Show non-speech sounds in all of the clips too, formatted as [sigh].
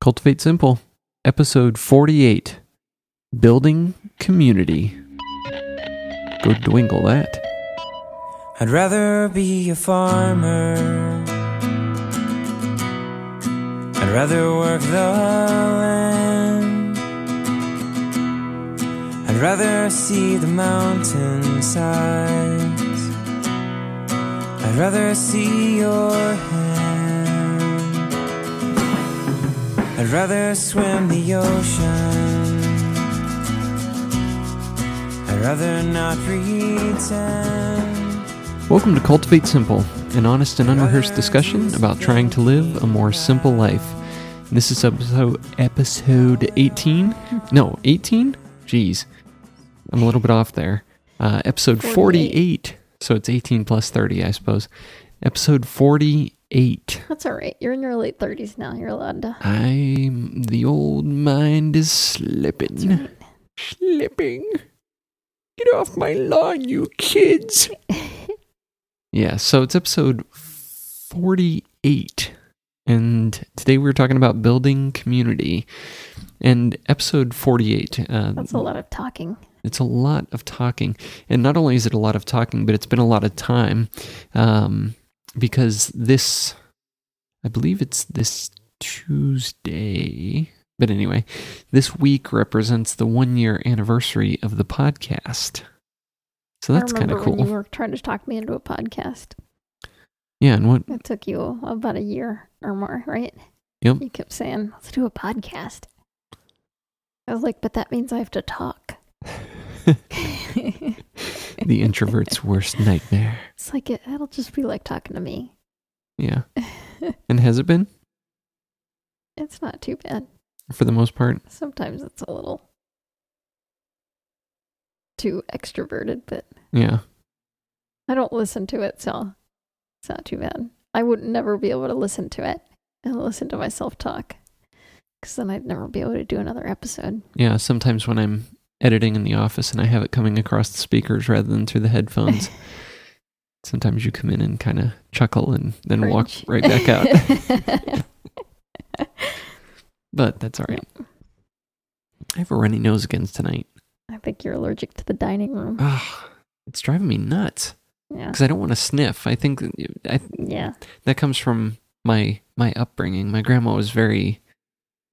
Cultivate Simple, episode 48 Building Community. Go dwingle that. I'd rather be a farmer. I'd rather work the land. I'd rather see the mountainsides. I'd rather see your hand. I'd rather swim the ocean. I'd rather not pretend. Welcome to Cultivate Simple, an honest and unrehearsed discussion about trying to live a more simple life. This is episode episode 18. No, 18? Jeez. I'm a little bit off there. Uh, episode 48. So it's 18 plus 30, I suppose. Episode 48. That's all right. You're in your late 30s now. You're allowed to. I'm the old mind is slipping. right. Slipping. Get off my lawn, you kids. [laughs] yeah, so it's episode 48. And today we're talking about building community. And episode 48. Uh, That's a lot of talking. it's a lot of talking. And not only is it a lot of talking, but it's been a lot of time. Um, because this, I believe it's this Tuesday. But anyway, this week represents the one year anniversary of the podcast. So that's kind of when cool. you were trying to talk me into a podcast. Yeah, and what? It took you about a year or more, right? Yep. You kept saying, let's do a podcast. I was like, but that means I have to talk. [laughs] [laughs] The introvert's worst nightmare. It's like, it, it'll just be like talking to me. Yeah. [laughs] And has it been It's not too bad. for the most part? Sometimes it's a little too extroverted, but Yeah. I don't listen to it, so it's not too bad. I would never be able to listen to it and listen to myself talk because then I'd never be able to do another episode. Yeah, sometimes when I'm editing in the office and I have it coming across the speakers rather than through the headphones, [laughs] sometimes you come in and kind of chuckle and then walk right back out. [laughs] but that's all right. I have a runny nose again tonight. I think you're allergic to the dining room. Ah, it's driving me nuts Yeah. because I don't want to sniff. I think that- I, Yeah. that comes from my my upbringing. My grandma was very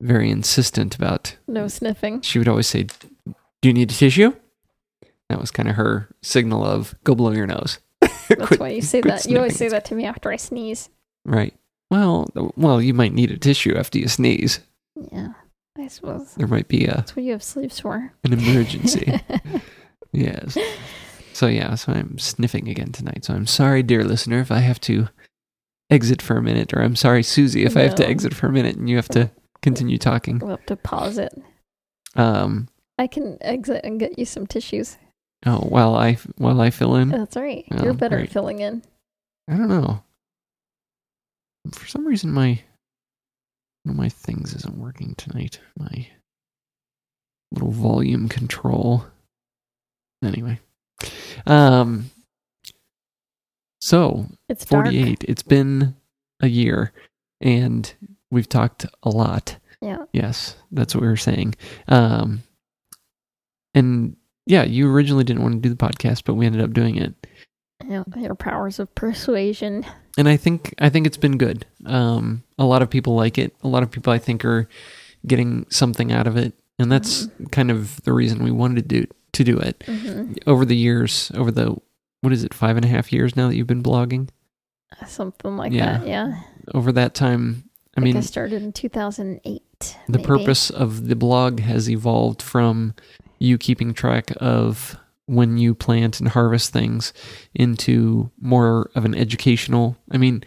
very insistent about No sniffing. she would always say, "Do you need a tissue?" That was kind of her signal of "Go blow your nose." [laughs] That's Quit- why you say that. You always say that to me after I sneeze. Right. Well, well, you might need a tissue after you sneeze. Yeah. I suppose. There might be a That's what you have sleeves for. an emergency. [laughs] yes. So yeah, so I'm sniffing again tonight. So I'm sorry, dear listener, if I have to exit for a minute, or I'm sorry, Susy, if I have to exit for a minute and you have to continue talking. we'll have to pause it. Um. I can exit and get you some tissues. Oh, while I while I fill in, That's right. Oh, You're better at filling in. I don't know. For some reason, my one of my things isn't working tonight. My little volume control. Anyway, um, so It's dark. 48. It's been a year, and we've talked a lot. Yeah. Yes, that's what we were saying. Um, and yeah, you originally didn't want to do the podcast, but we ended up doing it. Yeah, your powers of persuasion. and I think I think it's been good. Um, a lot of people like it. A lot of people I think are getting something out of it, and that's kind of the reason we wanted to do to do it. hmm Over the years, over the what is it, five and a half years now that you've been blogging. Something like Yeah. that. Yeah. Over that time, I I mean, I started in 2008. the maybe. purpose of the blog has evolved from you keeping track of when you plant and harvest things into more of an educational. I mean,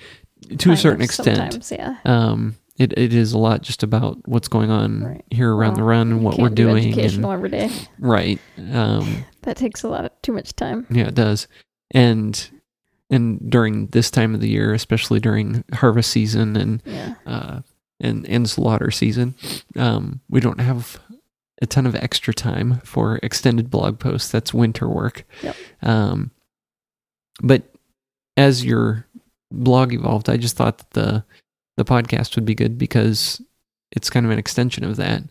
to a certain extent. Yeah. um it, it is a lot just about what's going on Right. here around the run and what we're do doing and, Educational every day. right um [laughs] That takes a lot of too much time. yeah it does and and during this time of the year especially during harvest season and Yeah. uh and and slaughter season um we don't have a ton of extra time for extended blog posts that's winter work Yep. um but as your blog evolved i just thought that the the podcast would be good because it's kind of an extension of that.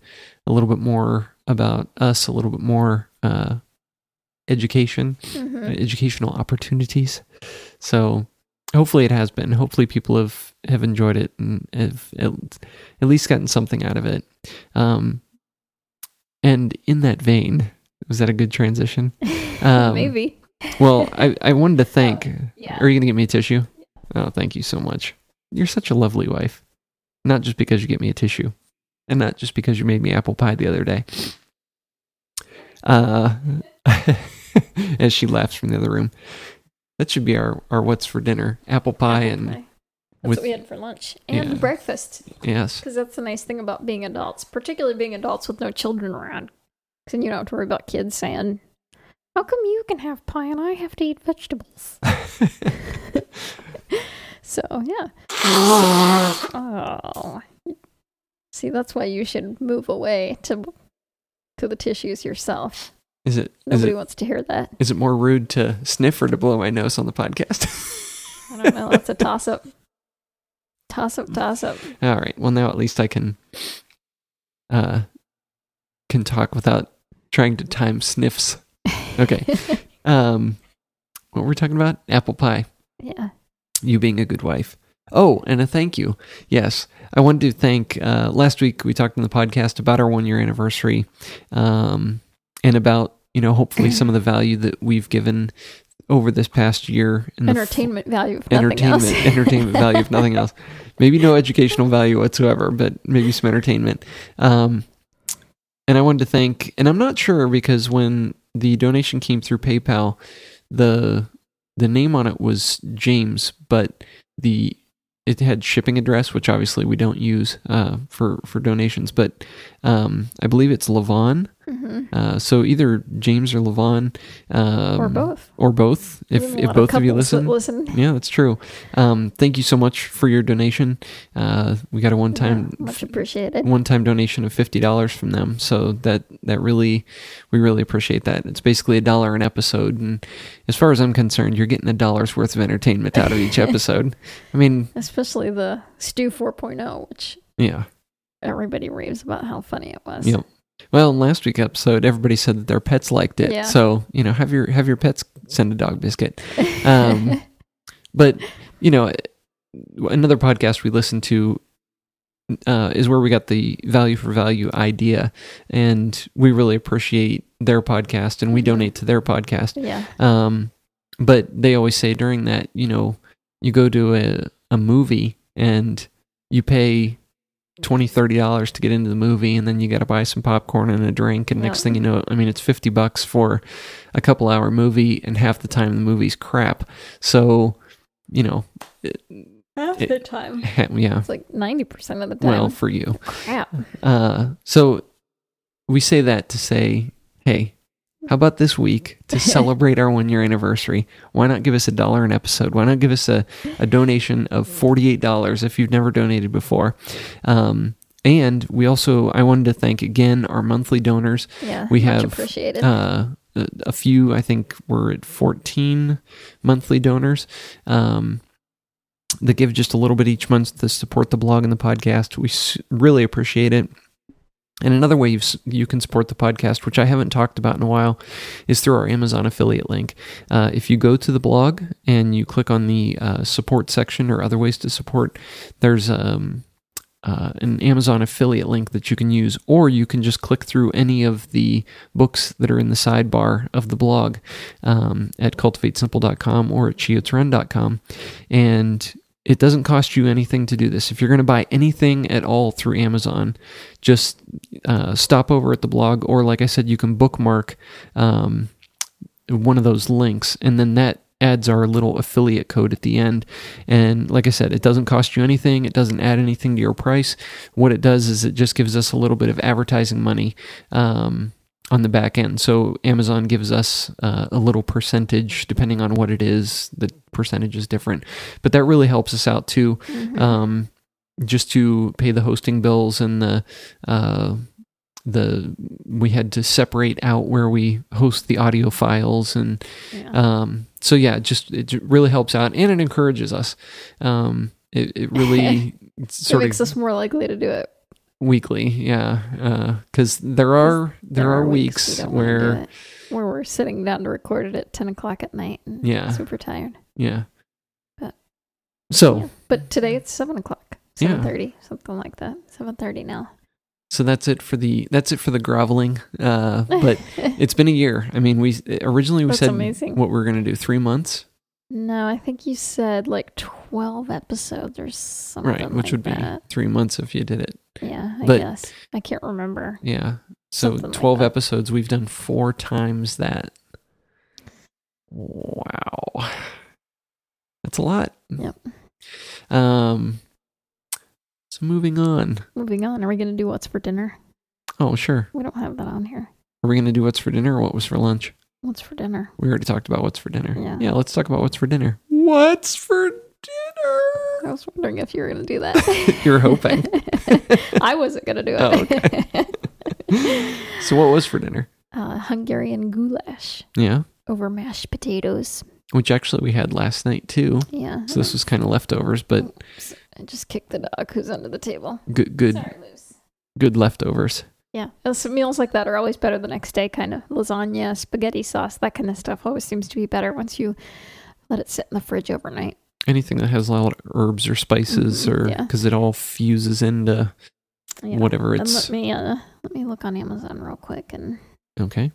A little bit more about us, a little bit more uh, education, Mhm. educational opportunities. So hopefully it has been. Hopefully people have have enjoyed it and have at, at least gotten something out of it. Um, and in that vein, was that a good transition? [laughs] Um, Maybe. Well, I, I wanted to [laughs] thank. yeah. Are you going to get me a tissue? Oh, thank you so much. You're such a lovely wife. Not just because you get me a tissue, and not just because you made me apple pie the other day. Uh, [laughs] as she laughs from the other room. That should be our, our what's for dinner apple pie and That's with- what we had for lunch and Yeah. breakfast. yes. Because that's the nice thing about being adults, particularly being adults with no children around. Because then you don't have to worry about kids saying, How come you can have pie and I have to eat vegetables? [laughs] So, yeah. [laughs] Oh. See, that's why you should move away to to the tissues yourself. Is it? Nobody it wants to hear that. is it more rude to sniff or to blow my nose on the podcast? I don't know. That's a toss up. [laughs] Toss up, toss up. All right. Well, now at least I can uh can talk without trying to time sniffs. Okay. [laughs] Um what were we talking about? Apple pie. yeah. You being a good wife. Oh, and a thank you. Yes. I wanted to thank uh last week we talked in the podcast about our 1 year anniversary um and about, you know, hopefully some of the value that we've given over this past year in the f- Entertainment value, if nothing entertainment else. [laughs] entertainment value if nothing else maybe no educational value whatsoever but maybe some entertainment um and i wanted to thank and i'm not sure because when the donation came through paypal the the name on it was james but the it had shipping address which obviously we don't use uh, for for donations but um, i believe it's levon hmm uh, so either james or levon um, or both. or both if, if both of you listen listen. yeah, that's true. Um, thank you so much for your donation. Uh, we got a one time Yeah, much appreciated. one time donation of fifty dollars from them. So that that really we really appreciate that. It's basically a dollar an episode, and as far as I'm concerned, you're getting a dollar's worth of entertainment out of each [laughs] episode. I mean, Especially the Stew 4.0, which yeah. everybody raves about how funny it was. Yep. Well, in last week's episode, everybody said that their pets liked it. Yeah. So you know, have your have your pets send a dog biscuit. Um, [laughs] but you know, another podcast we listened to uh, is where we got the value for value idea, and we really appreciate their podcast, and we donate to their podcast. yeah. Um, but they always say during that, you know, you go to a, a movie and you pay twenty thirty dollars to get into the movie and then you got to buy some popcorn and a drink and next thing you know i mean it's 50 bucks for a couple hour movie and half the time the movie's crap so you know Half It- the time. [laughs] yeah It's like 90% of the time. well for you Crap. uh so we say that to say hey how about this week to [laughs] celebrate our one year anniversary? Why not give us a dollar an episode? Why not give us a, a donation of $48 if you've never donated before? Um, and we also i wanted to thank again our monthly donors. Yeah. We much have, appreciated. uh, a, a few i think we're at 14 monthly donors um, that give just a little bit each month to support the blog and the podcast. We really appreciate it and another way you can support the podcast, which I haven't talked about in a while, is through our Amazon affiliate link. Uh, if you go to the blog and you click on the uh, support section or other ways to support, there's um, uh, an Amazon affiliate link that you can use, or you can just click through any of the books that are in the sidebar of the blog um, at cultivatesimple.com or at chiotsrun.com. And it doesn't cost you anything to do this. If you're going to buy anything at all through Amazon, just uh, stop over at the blog, or like I said, you can bookmark um, one of those links, and then that adds our little affiliate code at the end. And like I said, it doesn't cost you anything, it doesn't add anything to your price. What it does is it just gives us a little bit of advertising money. Um, on the back end. So Amazon gives us uh, a little percentage depending on what it is. The percentage is different, but that really helps us out too. Mhm. Um, just to pay the hosting bills and the uh, the we had to separate out where we host the audio files and yeah. um, so yeah, it just it really helps out and it encourages us. Um, it, it really [laughs] it makes of us more likely to do it weekly. Yeah, because there are there, are, weeks, we don't wanna do where where we're sitting down to record it at ten o'clock at night. And Yeah. super tired. yeah. But- So Yeah. But today it's seven o'clock, Yeah. seven thirty, something like that. Seven thirty now. so that's it for the that's it for the groveling. Uh, but [laughs] it's been a year. I mean, we originally we That's said amazing. what we are gonna do three months, no, I think you said like twelve episodes or something. right? Which like would be three months if you did it. Yeah, I but- guess I can't remember. Yeah. So Something 12 that. episodes. We've done four times that. Wow. That's a lot. Yep. Um, so moving on. Moving on, are we going to do what's for dinner? Oh, sure. We don't have that on here. Are we going to do what's for dinner or what was for lunch? What's for dinner? We already talked about what's for dinner. Yeah. Yeah, let's talk about what's for dinner. What's for dinner? I was wondering if you were going to do that. [laughs] You were hoping. [laughs] I wasn't going to do Oh, it. [laughs] So, what was for dinner? uh, Hungarian goulash Yeah. over mashed potatoes. Which actually we had last night too. Yeah. So, this was kind of leftovers, but Oops, I just kicked the dog who's under the table. good, good, Sorry, good leftovers. Yeah, meals like that are always better the next day. Kind of lasagna, spaghetti sauce, that kind of stuff always seems to be better once you let it sit in the fridge overnight. anything that has a lot of herbs or spices Mhm, or yeah. because it all fuses into Yeah. whatever And it's let me uh, let me look on Amazon real quick and okay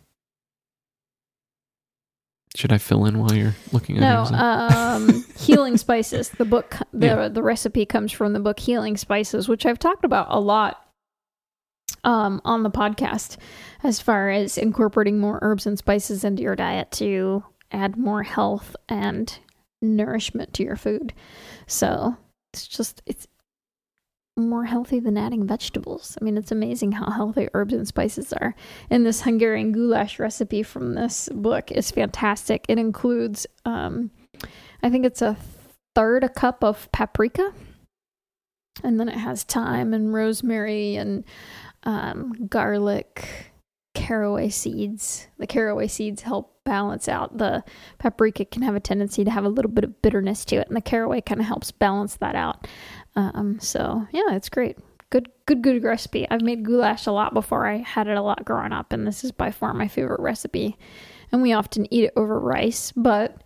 should i fill in while you're looking at no Amazon? um, [laughs] healing spices. The book the Yeah. the recipe comes from the book Healing Spices, which I've talked about a lot um, on the podcast as far as incorporating more herbs and spices into your diet to add more health and nourishment to your food. So it's just it's more healthy than adding vegetables. I mean, it's amazing how healthy herbs and spices are. And this Hungarian goulash recipe from this book is fantastic. It includes, um, I think it's a third a cup of paprika, and then it has thyme and rosemary and um, garlic, caraway seeds. The caraway seeds help balance out the paprika can have a tendency to have a little bit of bitterness to it, and the caraway kind of helps balance that out. Um, so yeah, it's great. Good, good, good recipe. I've made goulash a lot before. I had it a lot growing up, and this is by far my favorite recipe. And we often eat it over rice, but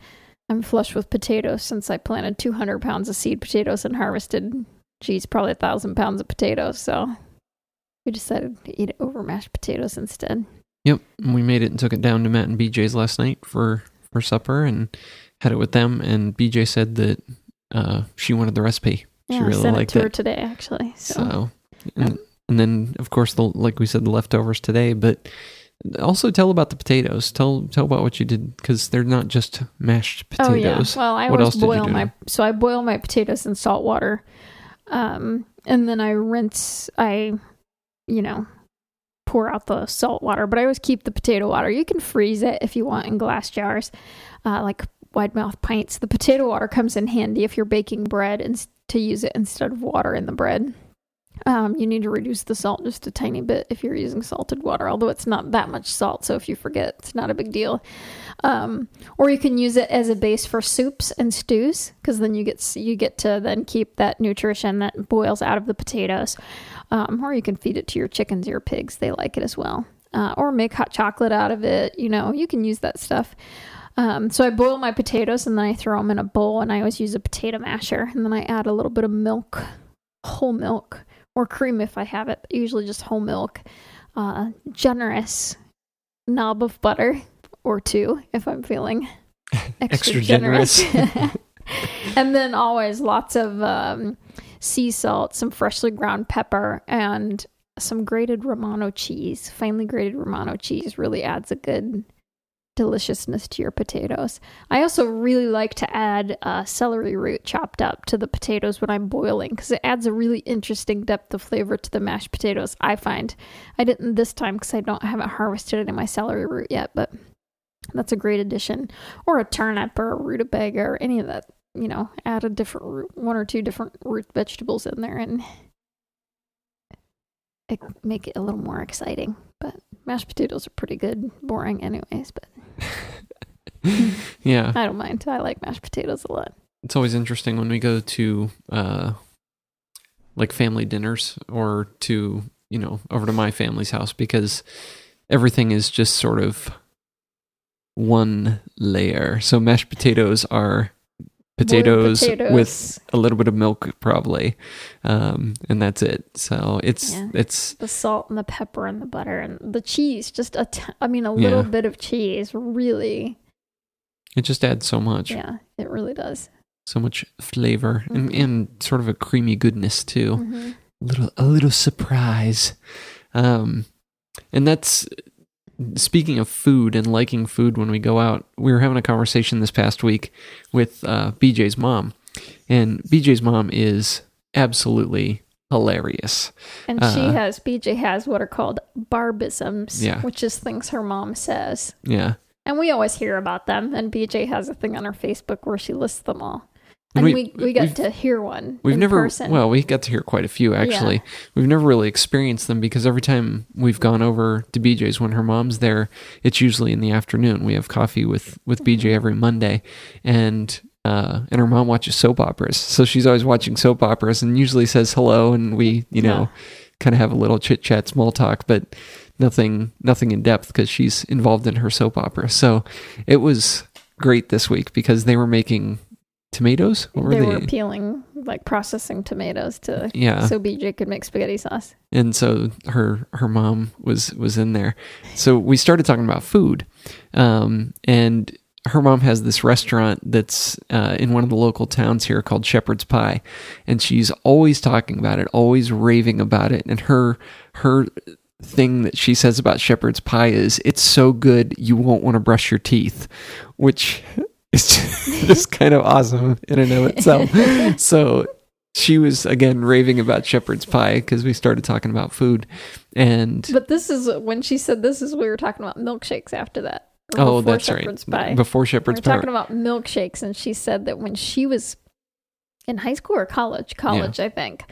I'm flush with potatoes since I planted 200 pounds of seed potatoes and harvested, geez, probably a thousand pounds of potatoes. So we decided to eat it over mashed potatoes instead. yep we made it and took it down to matt and bj's last night for for supper and had it with them and bj said that uh she wanted the recipe she Yeah, I really sent it liked to her it today actually. So, so and, and then of course the like we said the leftovers today but also tell about the potatoes tell tell about what you did because they're not just mashed potatoes. Oh yeah. Well, I What always else boil do? my so I boil my potatoes in salt water, um, and then I rinse. I, you know, pour out the salt water, but I always keep the potato water. You can freeze it if you want in glass jars, uh, like wide mouth pints. The potato water comes in handy if you're baking bread and to use it instead of water in the bread. Um, you need to reduce the salt just a tiny bit if you're using salted water, although it's not that much salt. So if you forget, it's not a big deal. Um, or you can use it as a base for soups and stews because then you get you get to then keep that nutrition that boils out of the potatoes. Um, or you can feed it to your chickens, your pigs; they like it as well. Uh, or make hot chocolate out of it. You know, you can use that stuff. Um, so I boil my potatoes and then I throw them in a bowl, and I always use a potato masher, and then I add a little bit of milk, whole milk, or cream if I have it. Usually just whole milk. Uh, generous knob of butter or two if I'm feeling [laughs] extra, Extra generous. generous. [laughs] and then always lots of um, sea salt, some freshly ground pepper, and some grated Romano cheese. Finely grated Romano cheese really adds a good deliciousness to your potatoes. I also really like to add uh, celery root chopped up to the potatoes when I'm boiling because it adds a really interesting depth of flavor to the mashed potatoes. I find I didn't this time because I don't I haven't harvested any of my celery root yet, but that's a great addition. Or a turnip or a rutabaga or any of that. You know, add a different root, one or two different root vegetables in there and it, make it a little more exciting. But mashed potatoes are pretty good, boring anyways. But [laughs] yeah I don't mind. I like mashed potatoes a lot. it's always interesting when we go to uh like family dinners or to you know over to my family's house because everything is just sort of one layer. So mashed potatoes are potatoes, potatoes. with a little bit of milk probably, um, and that's it. So it's Yeah. it's the salt and the pepper and the butter and the cheese. Just a, t- I mean, a little Yeah. bit of cheese really, it just adds so much, yeah, it really does. so much flavor and, Mhm. and sort of a creamy goodness too. Mhm. a little a little surprise um and that's speaking of food and liking food when we go out we were having a conversation this past week with uh, bj's mom and bj's mom is absolutely hilarious And she Uh, has, BJ has what are called barbisms, Yeah. which is things her mom says. yeah And we always hear about them. And BJ has a thing on her Facebook where she lists them all. And we- we, we, got to hear one. we've in never person. well we got to hear quite a few actually we've never really experienced them because every time we've gone over to bj's when her mom's there it's usually in the afternoon we have coffee with with bj every monday and uh and her mom watches soap operas so she's always watching soap operas and usually says hello and we you know Yeah. kind of have a little chit chat small talk but nothing nothing in depth because she's involved in her soap opera so it was great this week because they were making tomatoes? What were they they, were peeling, like processing tomatoes to yeah. so BJ could make spaghetti sauce. and so her her mom was was in there. So we started talking about food um, and her mom has this restaurant that's uh, in one of the local towns here called shepherd's pie and she's always talking about it always raving about it and her her thing that she says about shepherd's pie is it's so good you won't want to brush your teeth which [laughs] [laughs] is just kind of awesome in and of itself [laughs] so she was again raving about shepherd's pie because we started talking about food and But this is when she said this is we were talking about milkshakes after that. oh before that's Shepherd's right Pie. before we shepherd's were pie talking about milkshakes, and she said that when she was in high school or college, college, I think,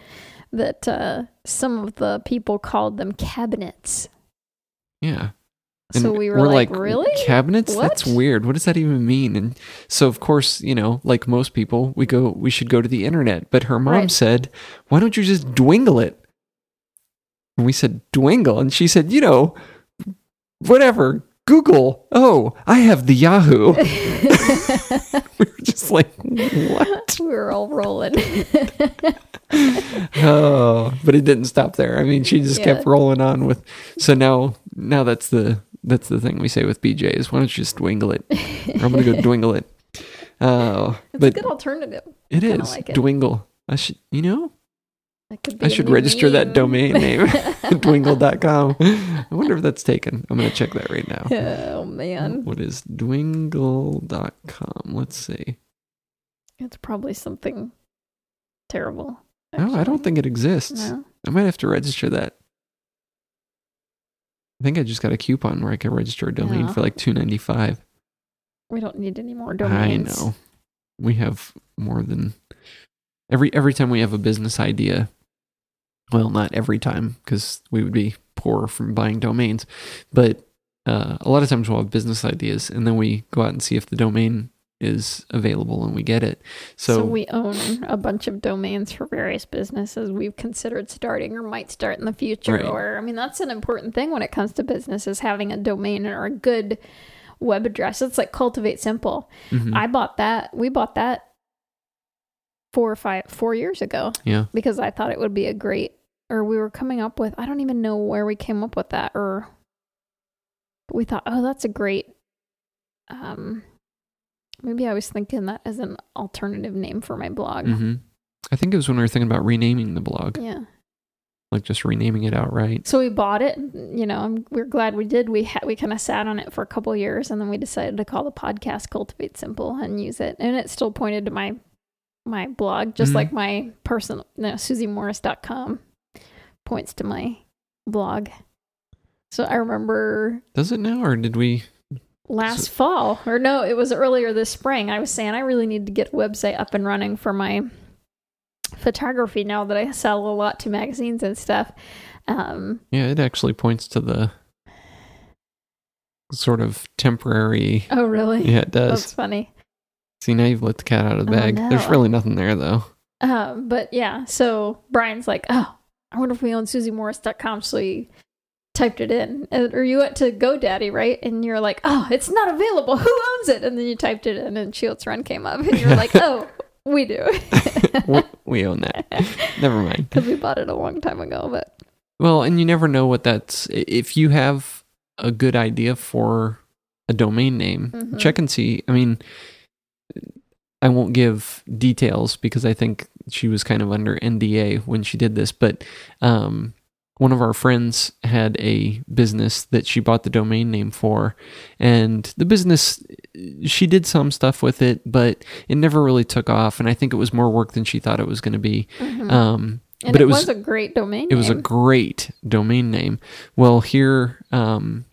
that uh, some of the people called them cabinets. yeah So we were like, really? cabinets? That's weird. What does that even mean? And so of course you know like most people we go we should go to the internet. But her mom Right. said why don't you just dwingle it? And we said dwingle? And she said you know whatever. Google. Oh i have the yahoo. [laughs] [laughs] We were just like what? We were all rolling. [laughs] oh, but it didn't stop there. I mean, she just kept rolling on with. So now, now that's the that's the thing we say with BJ is why don't you just dwingle it? Or I'm gonna go [laughs] dwingle it. Oh, It's but a good alternative. it kinda is like it. dwingle. I should, you know, That could be I a should new register that meme. domain name, [laughs] [laughs] dwingle.com. I wonder if that's taken. I'm gonna check that right now. oh man, What is dwingle.com? Let's see. it's probably something terrible. No, I actually. don't think it exists. No. I might have to register that. I think I just got a coupon where I can register a domain Yeah. for like two ninety five. We don't need any more domains. I know. We have more than every every time we have a business idea. Well, not every time because we would be poor from buying domains, but uh, a lot of times we'll have business ideas and then we go out and see if the domain is available and we get it. So, So, we own a bunch of domains for various businesses we've considered starting or might start in the future. Right. Or I mean, that's an important thing when it comes to business is having a domain or a good web address. It's like Cultivate Simple. mhm, I bought that. We bought that four or five, four years ago yeah, because I thought it would be a great. Or we were coming up with. I don't even know where we came up with that. Or we thought, oh, that's a great. Um, maybe I was thinking that as an alternative name for my blog. hmm I think it was when we were thinking about renaming the blog, Yeah. like just renaming it outright. So we bought it. You know, I'm, we're glad we did. We ha- we kind of sat on it for a couple years, and then we decided to call the podcast "Cultivate Simple" and use it. And it still pointed to my my blog, just Mhm. like my personal no, SusyMorris.com points to my blog. So I remember Does it now, or did we? Last So- fall, or no, it was earlier this spring. I was saying I really need to get a website up and running for my photography now that I sell a lot to magazines and stuff. Um, Yeah, it actually points to the sort of temporary. oh, really? Yeah, it does. That's funny. See, now you've let the cat out of the Oh, bag. There's really nothing there, though. Um, but yeah, so Brian's like, oh, I wonder if we own SusyMorris.com. So he typed it in. Or you went to GoDaddy, right? And you're like, oh, it's not available. [laughs] Who owns it? And then you typed it in and Chiots Run came up. [laughs] And you're like, oh, we do. [laughs] we, we own that. Never mind. Because we bought it a long time ago. But Well, and you never know what that's. If you have a good idea for a domain name, Mhm. check and see. I mean, I won't give details because I think she was kind of under NDA when she did this, but um, one of our friends had a business that she bought the domain name for, and the business she did some stuff with it, but it never really took off, and I think it was more work than she thought it was going to be. Mhm. Um, and but it, it was, was- a great domain it was a name. great domain name. Well, here, um,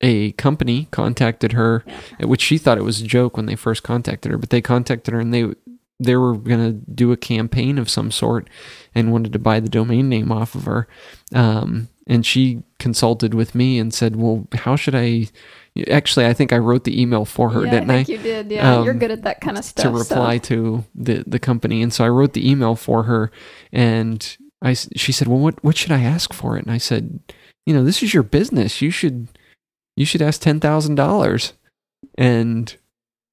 a company contacted her, which she thought it was a joke when they first contacted her, but they contacted her and they they were gonna do a campaign of some sort and wanted to buy the domain name off of her. Um, and she consulted with me and said, "Well, how should I?" Actually, I think I wrote the email for her, yeah, didn't I I? think you did. Yeah, you're Um, good at that kind of stuff. to reply So. to the the company and so I wrote the email for her and I she said well what what should I ask for it and I said you know this is your business you should you should ask $10,000 and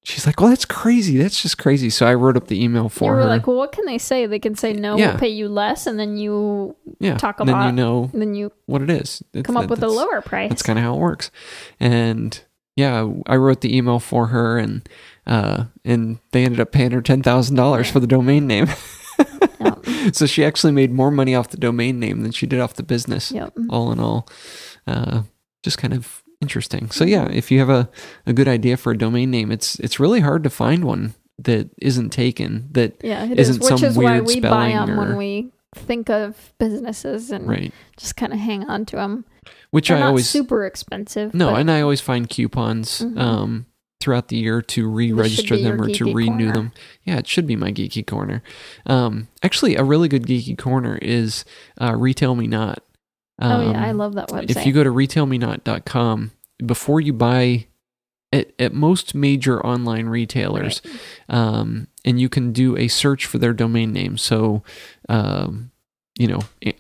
she's like well that's crazy that's just crazy so I wrote up the email You for were her like, well, what can they say? They can say no, Yeah. we'll pay you less, and then you yeah talk then you know and then you what it is It's- come up that- with a that's- lower price. That's kind of how it works. And yeah, I wrote the email for her, and uh, and they ended up paying her ten thousand dollars for the domain name. [laughs] Yep. so she actually made more money off the domain name than she did off the business. Yep. All in all, uh, just kind of interesting. So yeah, if you have a, a good idea for a domain name, it's it's really hard to find one that isn't taken. That Yeah, it is, isn't which some is why weird we buy spelling them or- when we think of businesses and right, just kind of hang on to them. which They're I not always super expensive. No, but and I always find coupons Mhm. um, throughout the year to re-register them or to renew corner. them. Yeah, it should be my geeky corner. Um, actually, a really good geeky corner is uh, Retail Me Not. Oh yeah, Um, I love that website. If you go to retailmenot.com, before you buy at, at most major online retailers, um, and you can do a search for their domain name. So, um, you know, eh,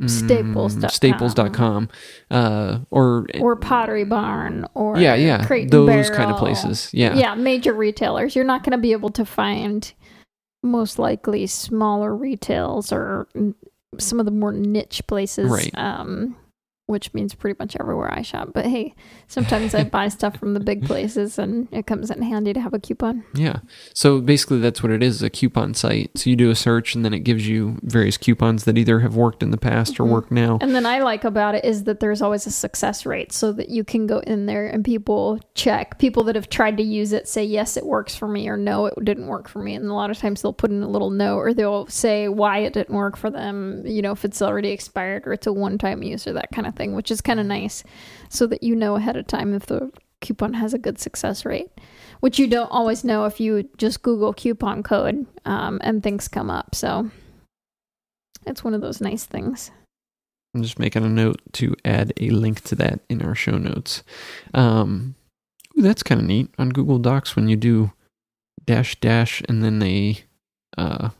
mm, Staples.com. Staples.com, uh, or or Pottery Barn or yeah, yeah, Crate those kind of places. Yeah, yeah, major retailers. You're not going to be able to find most likely smaller retails or some of the more niche places. Right. Um, which means pretty much everywhere I shop. But hey, sometimes I buy stuff from the big places, and it comes in handy to have a coupon. Yeah. So basically, that's what it is a coupon site. So you do a search, and then it gives you various coupons that either have worked in the past or Mhm. work now. And then I like about it is that there's always a success rate so that you can go in there and people check. People that have tried to use it say, yes, it works for me, or no, it didn't work for me. And a lot of times they'll put in a little note or they'll say why it didn't work for them, you know, if it's already expired or it's a one time use or that kind of thing, which is kind of nice so that you know ahead of time if the coupon has a good success rate, which you don't always know if you just Google coupon code um, and things come up. So it's one of those nice things. I'm just making a note to add a link to that in our show notes. Um, ooh, that's kind of neat on Google Docs when you do dash dash and then a uh,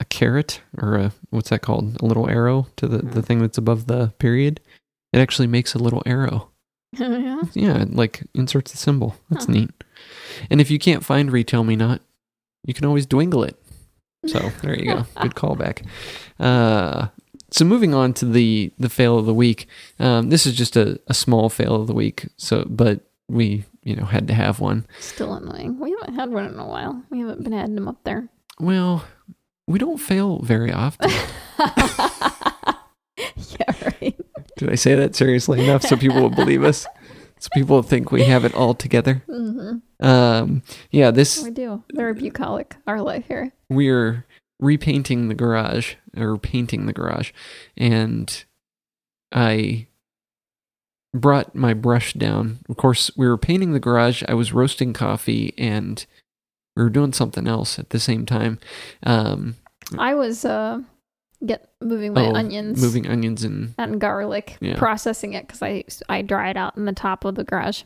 a carrot or a what's that called? A little arrow to the, the thing that's above the period. It actually makes a little arrow. [laughs] Oh, yeah. Yeah, it, like inserts the symbol. That's Huh. neat. And if you can't find Retail Me Not, you can always dwingle it. So there you go. [laughs] Good callback. Uh, so moving on to the the fail of the week. Um, this is just a, a small fail of the week. So, but we you know had to have one. Still annoying. We haven't had one in a while. We haven't been adding them up there. Well, we don't fail very often. [laughs] [laughs] yeah, right. Did I say that seriously enough so people will believe us? [laughs] So people think we have it all together. hmm Um, yeah, this We do. Very bucolic, our life here. we're repainting the garage or painting the garage and i brought my brush down of course we were painting the garage i was roasting coffee and we were doing something else at the same time um I was uh, get moving my oh, onions, moving onions and and garlic, Yeah. processing it because I I dry it out in the top of the garage.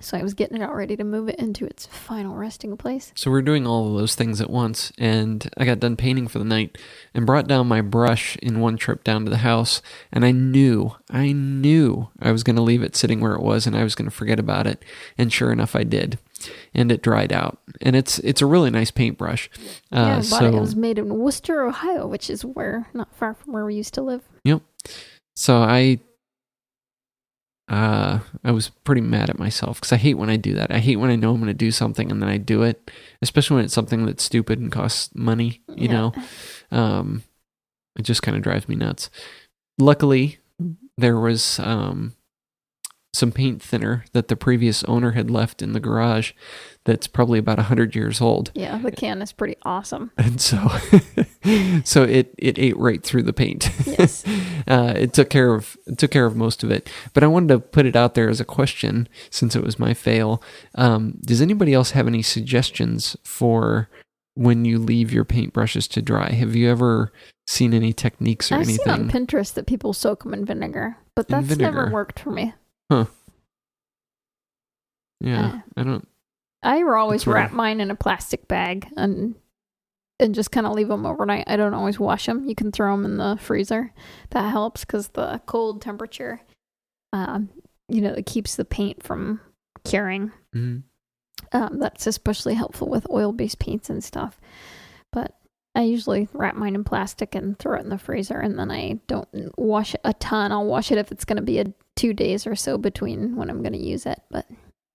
So I was getting it all ready to move it into its final resting place. So we're doing all of those things at once, and I got done painting for the night and brought down my brush in one trip down to the house. And I knew, I knew I was going to leave it sitting where it was, and I was going to forget about it. And sure enough, I did, and it dried out. And it's it's a really nice paintbrush. yeah, Uh, bought so it. It was made in Wooster, Ohio, which is where not far from where we used to live. Yep. So I uh I was pretty mad at myself cuz I hate when I do that. I hate when I know I'm going to do something and then I do it, especially when it's something that's stupid and costs money, you Yeah. know. Um it just kind of drives me nuts. Luckily, there was um some paint thinner that the previous owner had left in the garage that's probably about 100 years old. Yeah, the can is pretty awesome. [laughs] And so [laughs] so it it ate right through the paint. Yes. [laughs] uh, it took care of took care of most of it. But I wanted to put it out there as a question since it was my fail. Um, does anybody else have any suggestions for when you leave your paintbrushes to dry? Have you ever seen any techniques or I've seen on? Pinterest that people soak them in vinegar, but that's never worked for me. Yeah, I don't. I always wrap mine in a plastic bag and and just kind of leave them overnight. I don't always wash them. You can throw them in the freezer. That helps because the cold temperature, um, you know, it keeps the paint from curing. mhm. Um, that's especially helpful with oil-based paints and stuff. But I usually wrap mine in plastic and throw it in the freezer, and then I don't wash it a ton. I'll wash it if it's going to be a two days or so between when I'm going to use it. But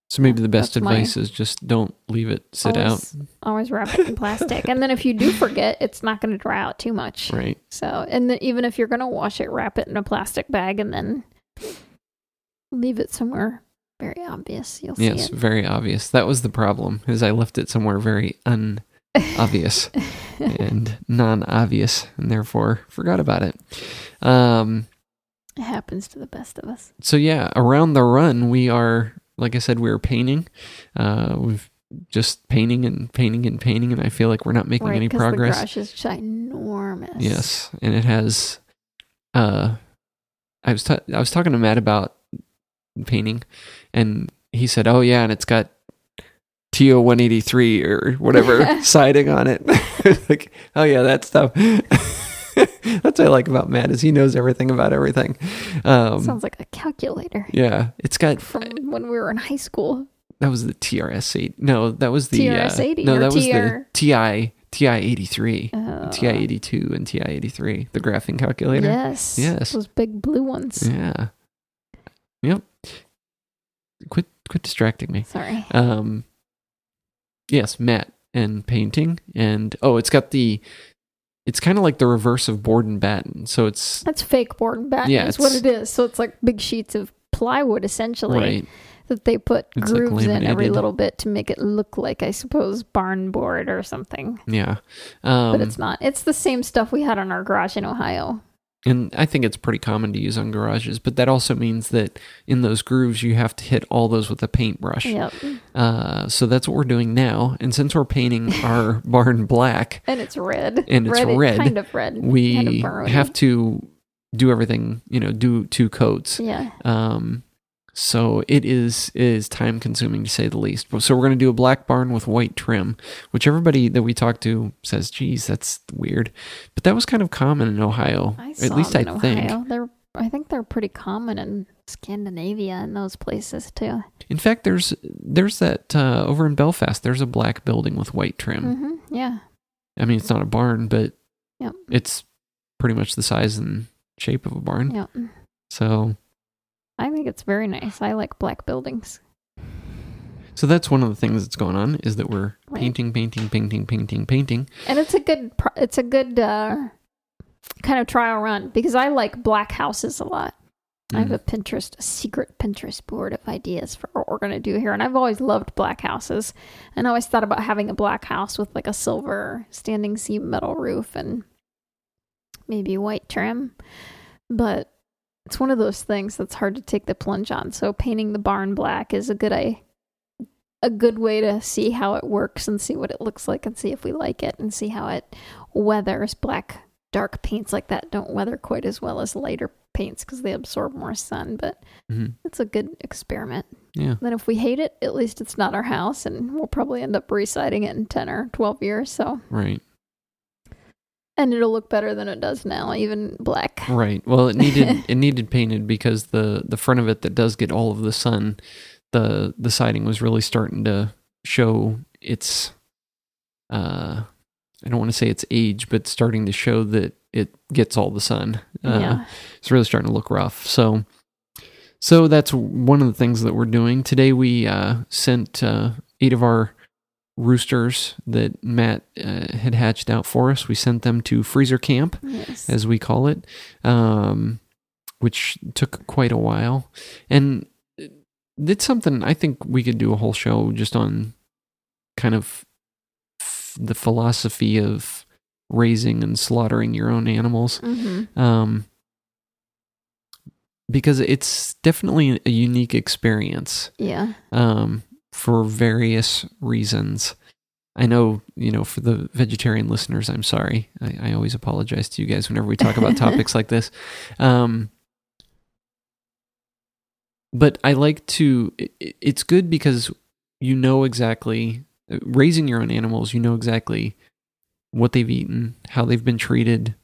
So maybe the best advice is just don't leave it sit always, always wrap it in plastic, and then if you do [laughs] forget, it's not going to dry out too much. Right. So, and then even if you're going to wash it, wrap it in a plastic bag, and then leave it somewhere very obvious. You'll Yes, see it. very obvious. That was the problem. Is I left it somewhere very unobvious. [laughs] and non-obvious and therefore forgot about it um it happens to the best of us. so yeah around the run we are like i said we were painting uh we've just painting and painting and painting and i feel like we're not making right, any progress The garage is ginormous. yes and it has uh i was ta- i was talking to matt about painting and he said oh yeah and it's got TO 183 or whatever [laughs] siding on it. [laughs] like, oh yeah, that stuff. [laughs] [laughs] That's what I like about Matt is he knows everything about everything. Um, Sounds like a calculator yeah, it's got from when we were in high school. that was the TRS 8. No, that was the uh, TRS 80 No, or that was the TR TI TI 83, Uh, TI 82 and TI 83, the graphing calculator. Yes. Yes. Those big blue ones. Yeah. Yep. Quit quit distracting me. Sorry. Um, yes, Matt and painting, and oh, it's got the. It's kind of like the reverse of board and batten. So it's That's fake board and batten. Yeah, is what it's- So it's like big sheets of plywood essentially right. that they put It's like grooves in every little bit to make it look like I suppose barn board or something. Yeah. Um, But it's not. It's the same stuff we had on our garage in Ohio. And I think it's pretty common to use on garages, but that also means that in those grooves you have to hit all those with a paintbrush. Yep. Uh, so that's what we're doing now. And since we're painting [laughs] our barn black, And it's red. And it's red. Kind of red. kind of we have to do everything. You know, do two coats. Yeah. Um, so it is it is time consuming to say the least. So we're going to do a black barn with white trim, which everybody that we talk to says, "Geez, that's weird," but that was kind of common in Ohio. At least I in think. Ohio. They're I think they're pretty common in Scandinavia and those places too. In fact, there's there's that uh, over in Belfast. There's a black building with white trim. hmm Yeah. I mean, it's not a barn, but Yep. it's pretty much the size and shape of a barn. Yep. So I think it's very nice. I like black buildings. so that's one of the things that's going on is that we're Right. painting, painting, painting, painting, painting. And it's a good, it's a good uh kind of trial run because I like black houses a lot. I have Mm. a Pinterest, a secret Pinterest board of ideas for what we're going to do here. And I've always loved black houses. And I always thought about having a black house with like a silver standing seam metal roof and maybe white trim. But it's one of those things that's hard to take the plunge on. So painting the barn black is a good I a good way to see how it works and see what it looks like and see if we like it and see how it weathers black dark paints like that don't weather quite as well as lighter paints because they absorb more sun. But hmm it's a good experiment. Yeah. Then if we hate it, at least it's not our house, and we'll probably end up residing it in ten or twelve years. So, Right. And it'll look better than it does now, even black. Right. Well, it needed [laughs] it needed painted because the the front of it that does get all of the sun, the the siding was really starting to show its uh I don't want to say its age, but starting to show that it gets all the sun. Uh, yeah. It's really starting to look rough. So so that's one of the things that we're doing. Today we uh sent uh eight of our roosters that Matt uh, had hatched out for us. We sent them to freezer camp Yes. as we call it, um, which took quite a while. And it's something I think we could do a whole show just on kind of f- the philosophy of raising and slaughtering your own animals. hmm Um, because it's definitely a unique experience Yeah. um, for various reasons. I know, you know, for the vegetarian listeners, I'm sorry. I, I always apologize to you guys whenever we talk about [laughs] topics like this. Um, but I like to, it, it's good because you know exactly, raising your own animals, you know exactly what they've eaten, how they've been treated,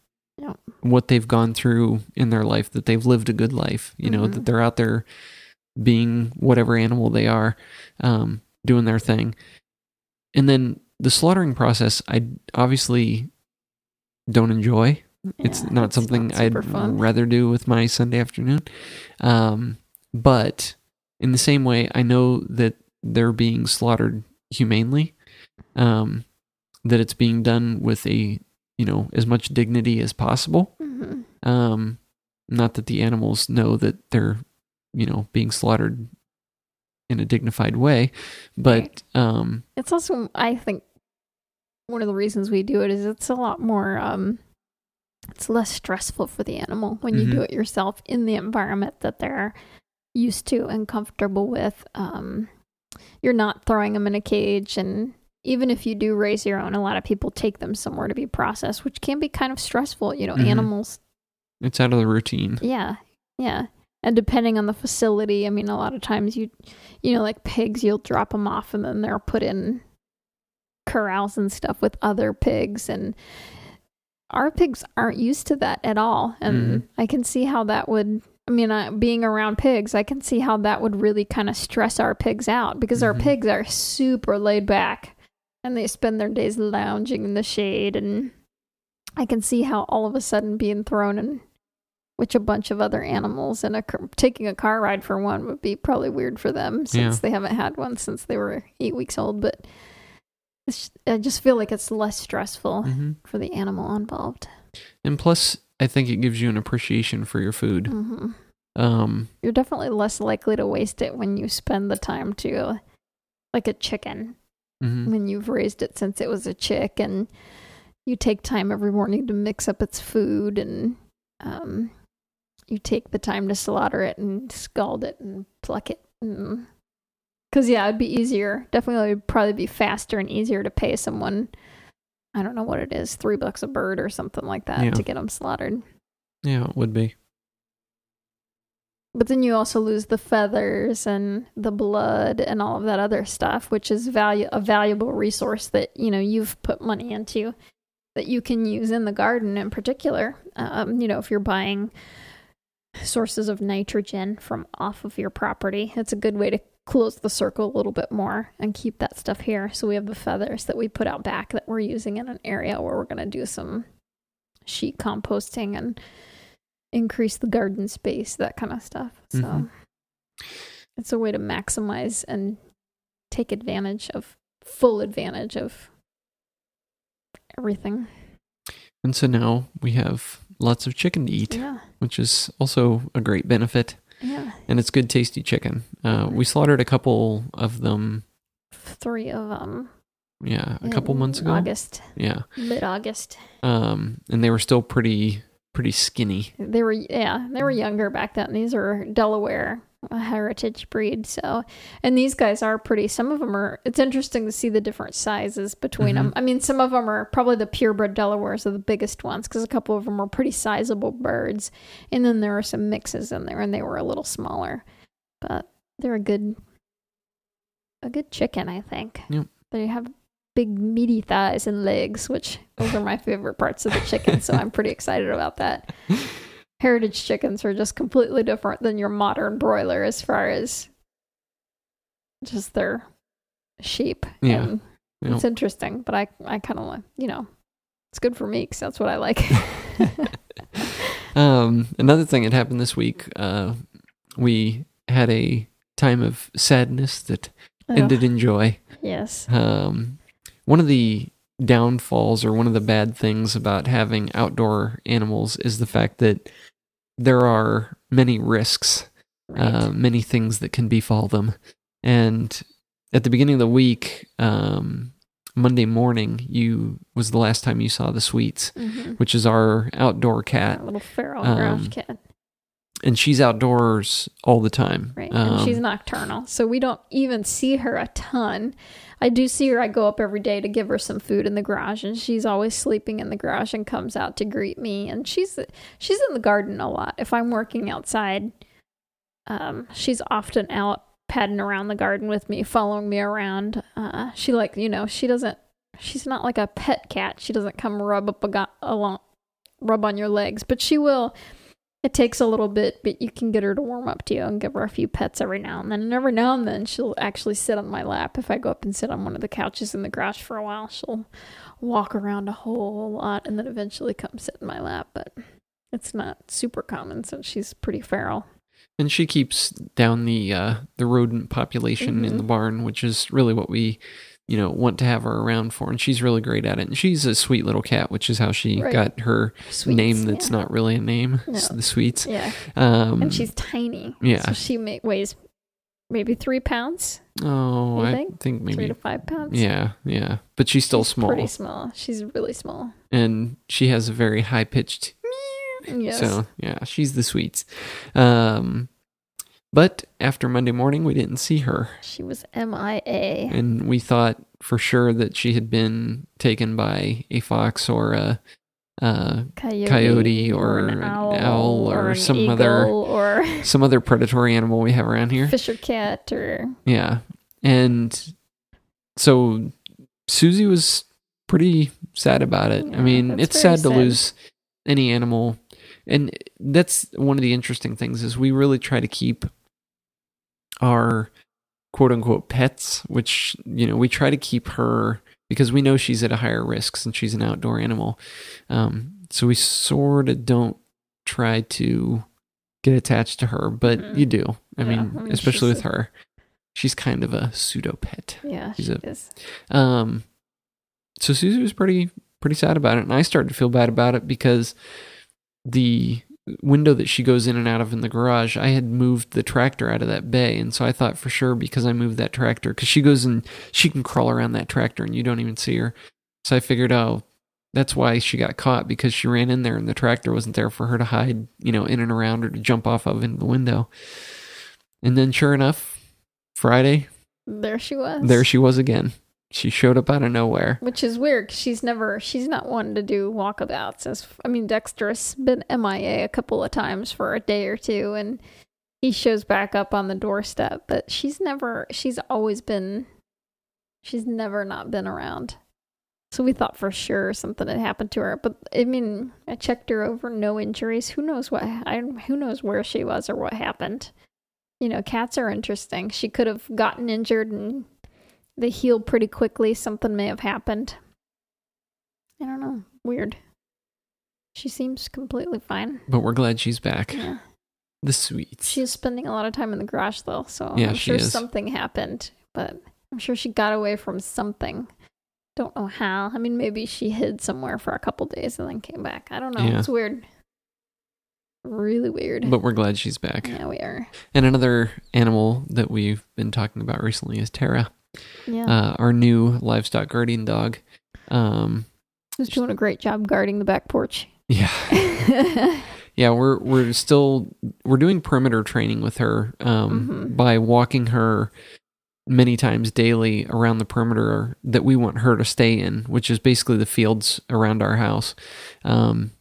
what they've gone through in their life, that they've lived a good life, you know, Mhm. that they're out there being whatever animal they are, um, doing their thing. And then the slaughtering process, I obviously don't enjoy. It's Yeah, not something I'd fun. rather do with my Sunday afternoon. Um, but in the same way, I know that they're being slaughtered humanely, um, that it's being done with a, you know, as much dignity as possible. hmm Um, not that the animals know that they're, you know, being slaughtered in a dignified way, but um, It's also, I think, one of the reasons we do it is it's a lot more, um, it's less stressful for the animal when you do Mhm. it yourself in the environment that they're used to and comfortable with. Um, you're not throwing them in a cage, and even if you do raise your own, a lot of people take them somewhere to be processed, which can be kind of stressful. You know, Mhm. animals it's out of the routine. yeah, yeah. And depending on the facility, I mean, a lot of times you, you know, like pigs, you'll drop them off and then they're put in corrals and stuff with other pigs. And our pigs aren't used to that at all. And Mhm. I can see how that would, I mean, uh, being around pigs, I can see how that would really kind of stress our pigs out because our Mhm. pigs are super laid back and they spend their days lounging in the shade. And I can see how all of a sudden being thrown in which a bunch of other animals and a, taking a car ride for one would be probably weird for them since Yeah. they haven't had one since they were eight weeks old. But it's, I just feel like it's less stressful hmm for the animal involved. And plus, I think it gives you an appreciation for your food. hmm Um, You're definitely less likely to waste it when you spend the time to, like a chicken, mhm. when you've raised it since it was a chick and you take time every morning to mix up its food and um, you take the time to slaughter it and scald it and pluck it. Because, yeah, it'd be easier. Definitely would probably be faster and easier to pay someone, I don't know what it is, three bucks a bird or something like that Yeah. to get them slaughtered. Yeah, it would be. But then you also lose the feathers and the blood and all of that other stuff, which is value a valuable resource that you know you've put money into that you can use in the garden in particular. Um, you know, if you're buying sources of nitrogen from off of your property, it's a good way to close the circle a little bit more and keep that stuff here. So we have the feathers that we put out back that we're using in an area where we're going to do some sheet composting and increase the garden space, that kind of stuff. So Mhm. it's a way to maximize and take advantage of full advantage of everything. And so now we have lots of chicken to eat, Yeah. which is also a great benefit. Yeah. And it's good, tasty chicken. Uh, we slaughtered a couple of them, Three of them. yeah, a couple months ago. August, Yeah. mid August. Um, and they were still pretty, pretty skinny. They were yeah, they were younger back then. These are Delaware a heritage breed. So, and these guys are pretty. Some of them are. It's interesting to see the different sizes between them. Mm-hmm. I mean, some of them are probably the purebred Delawares are the biggest ones because a couple of them are pretty sizable birds, and then there are some mixes in there, and they were a little smaller, but they're a good, a good chicken, I think. Yep. They have big meaty thighs and legs, which those are my favorite parts of the chicken. So I'm pretty excited about that. [laughs] Heritage chickens are just completely different than your modern broiler as far as just their shape. Yeah. And it's interesting, but I, I kind of like, you know, it's good for me because that's what I like. [laughs] Um, another thing that happened this week, uh, we had a time of sadness that ended in joy. yes. Um, one of the downfalls or one of the bad things about having outdoor animals is the fact that there are many risks, Right. uh, many things that can befall them. And at the beginning of the week, um, Monday morning, you was the last time you saw the sweets, hmm which is our outdoor cat, A little feral um, cat. and she's outdoors all the time. Right. Um, and she's nocturnal. So we don't even see her a ton. I do see her. I go up every day to give her some food in the garage and she's always sleeping in the garage and comes out to greet me. And she's she's in the garden a lot. If I'm working outside, um, she's often out padding around the garden with me, following me around. Uh, she like, you know, she doesn't she's not like a pet cat. She doesn't come rub up a along rub on your legs, but she will it takes a little bit, but you can get her to warm up to you and give her a few pets every now and then. And every now and then, she'll actually sit on my lap. If I go up and sit on one of the couches in the garage for a while, she'll walk around a whole lot and then eventually come sit in my lap. But it's not super common since she's pretty feral. and she keeps down the uh, the rodent population in Mhm. the barn, which is really what we, you know, want to have her around for. And she's really great at it. And she's a sweet little cat, which is how she Right. got her Sweets, name. That's yeah. not really a name. No. the sweets. Yeah. Um, And she's tiny. yeah. So she may, weighs maybe three pounds, oh, I think? think three to five pounds. Yeah, yeah. But she's still She's small, Pretty small. She's really small. and she has a very high pitched. Yes. So yeah, she's the sweets. Um, but after Monday morning, we didn't see her. she was MIA. and we thought for sure that she had been taken by a fox or a uh, coyote, coyote or an an owl, owl or an some other- or [laughs] some other predatory animal we have around here. fisher cat or Yeah, and so Susy was pretty sad about it. I mean, it's very sad to sad. lose any animal, and that's one of the interesting things is we really try to keep our quote unquote pets, which you know we try to keep her because we know she's at a higher risk since she's an outdoor animal. Um, so we sort of don't try to get attached to her, but Mhm. you do. I, Yeah, mean, I mean, especially with her, she's kind of a pseudo pet. yeah, She's she a- is. Um, so Susy was pretty pretty sad about it, and I started to feel bad about it because the window that she goes in and out of in the garage, I had moved the tractor out of that bay, and so I thought for sure because I moved that tractor, because she goes and she can crawl around that tractor and you don't even see her. So I figured, oh, that's why she got caught because she ran in there and the tractor wasn't there for her to hide, you know, in and around or to jump off of in the window. And then, sure enough, Friday, There she was. there she was again. She showed up out of nowhere. Which is weird she's never, she's not one to do walkabouts. As I mean, Dexter's been MIA a couple of times for a day or two, and he shows back up on the doorstep. But she's never, she's always been, she's never not been around. So we thought for sure something had happened to her. But I mean, I checked her over, no injuries. Who knows what? I who knows where she was or what happened. You know, cats are interesting. She could have gotten injured and they heal pretty quickly. Something may have happened. I don't know. Weird. She seems completely fine. But we're glad she's back. Yeah. The sweets. She's spending a lot of time in the garage though, so Yeah, I'm sure is. something happened. But I'm sure she got away from something. Don't know how. I mean, maybe she hid somewhere for a couple days and then came back. I don't know. Yeah. It's weird. Really weird. but we're glad she's back. yeah, we are. And another animal that we've been talking about recently is Tara, Yeah. uh, our new livestock guardian dog. Um, Who's doing a great job guarding the back porch. yeah, [laughs] yeah. we're we're still we're doing perimeter training with her um, Mhm. by walking her many times daily around the perimeter that we want her to stay in, which is basically the fields around our house. Um,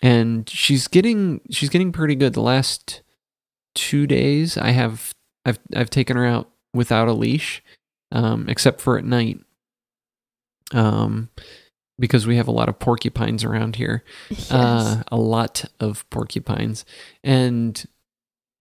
and she's getting she's getting pretty good. The last two days, I have I've I've taken her out without a leash, um, except for at night. Um, because we have a lot of porcupines around here [laughs] Yes. uh, a lot of porcupines and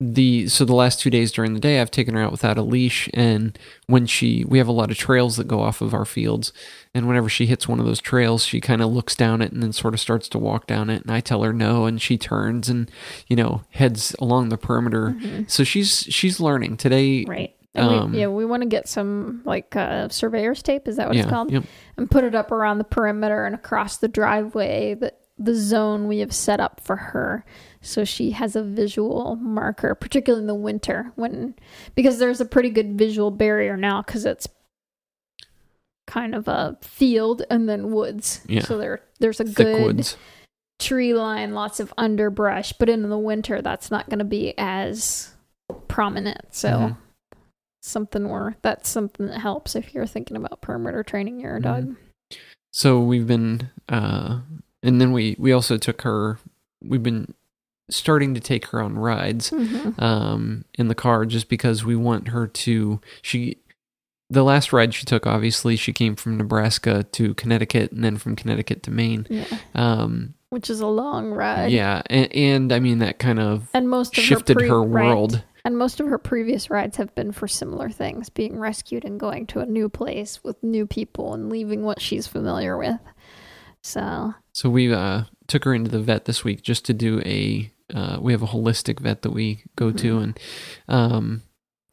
the so the last two days during the day i've taken her out without a leash and when she we have a lot of trails that go off of our fields and whenever she hits one of those trails she kind of looks down it and then sort of starts to walk down it and i tell her no and she turns and you know heads along the perimeter Mhm. so she's she's learning today Right. Um, we, yeah, we want to get some like uh, surveyor's tape. Is that what yeah it's called? yep, And put it up around the perimeter and across the driveway, the the zone we have set up for her, so she has a visual marker, particularly in the winter when because there's a pretty good visual barrier now because it's kind of a field and then woods. Yeah. So there there's a thick good woods tree line, lots of underbrush, but in the winter that's not going to be as prominent. So Mhm. Something more that's something that helps if you're thinking about perimeter training your Mhm. dog. So we've been, uh, and then we we also took her. We've been starting to take her on rides Mhm. um, in the car just because we want her to. She, the last ride she took, obviously, she came from Nebraska to Connecticut, and then from Connecticut to Maine. Yeah, Um, which is a long ride. yeah, and, and I mean that kind of and most of shifted her, pre- her right. And most of her previous rides have been for similar things, being rescued and going to a new place with new people and leaving what she's familiar with. So So we uh, took her into the vet this week just to do a. Uh, we have a holistic vet that we go to, Mhm. and um,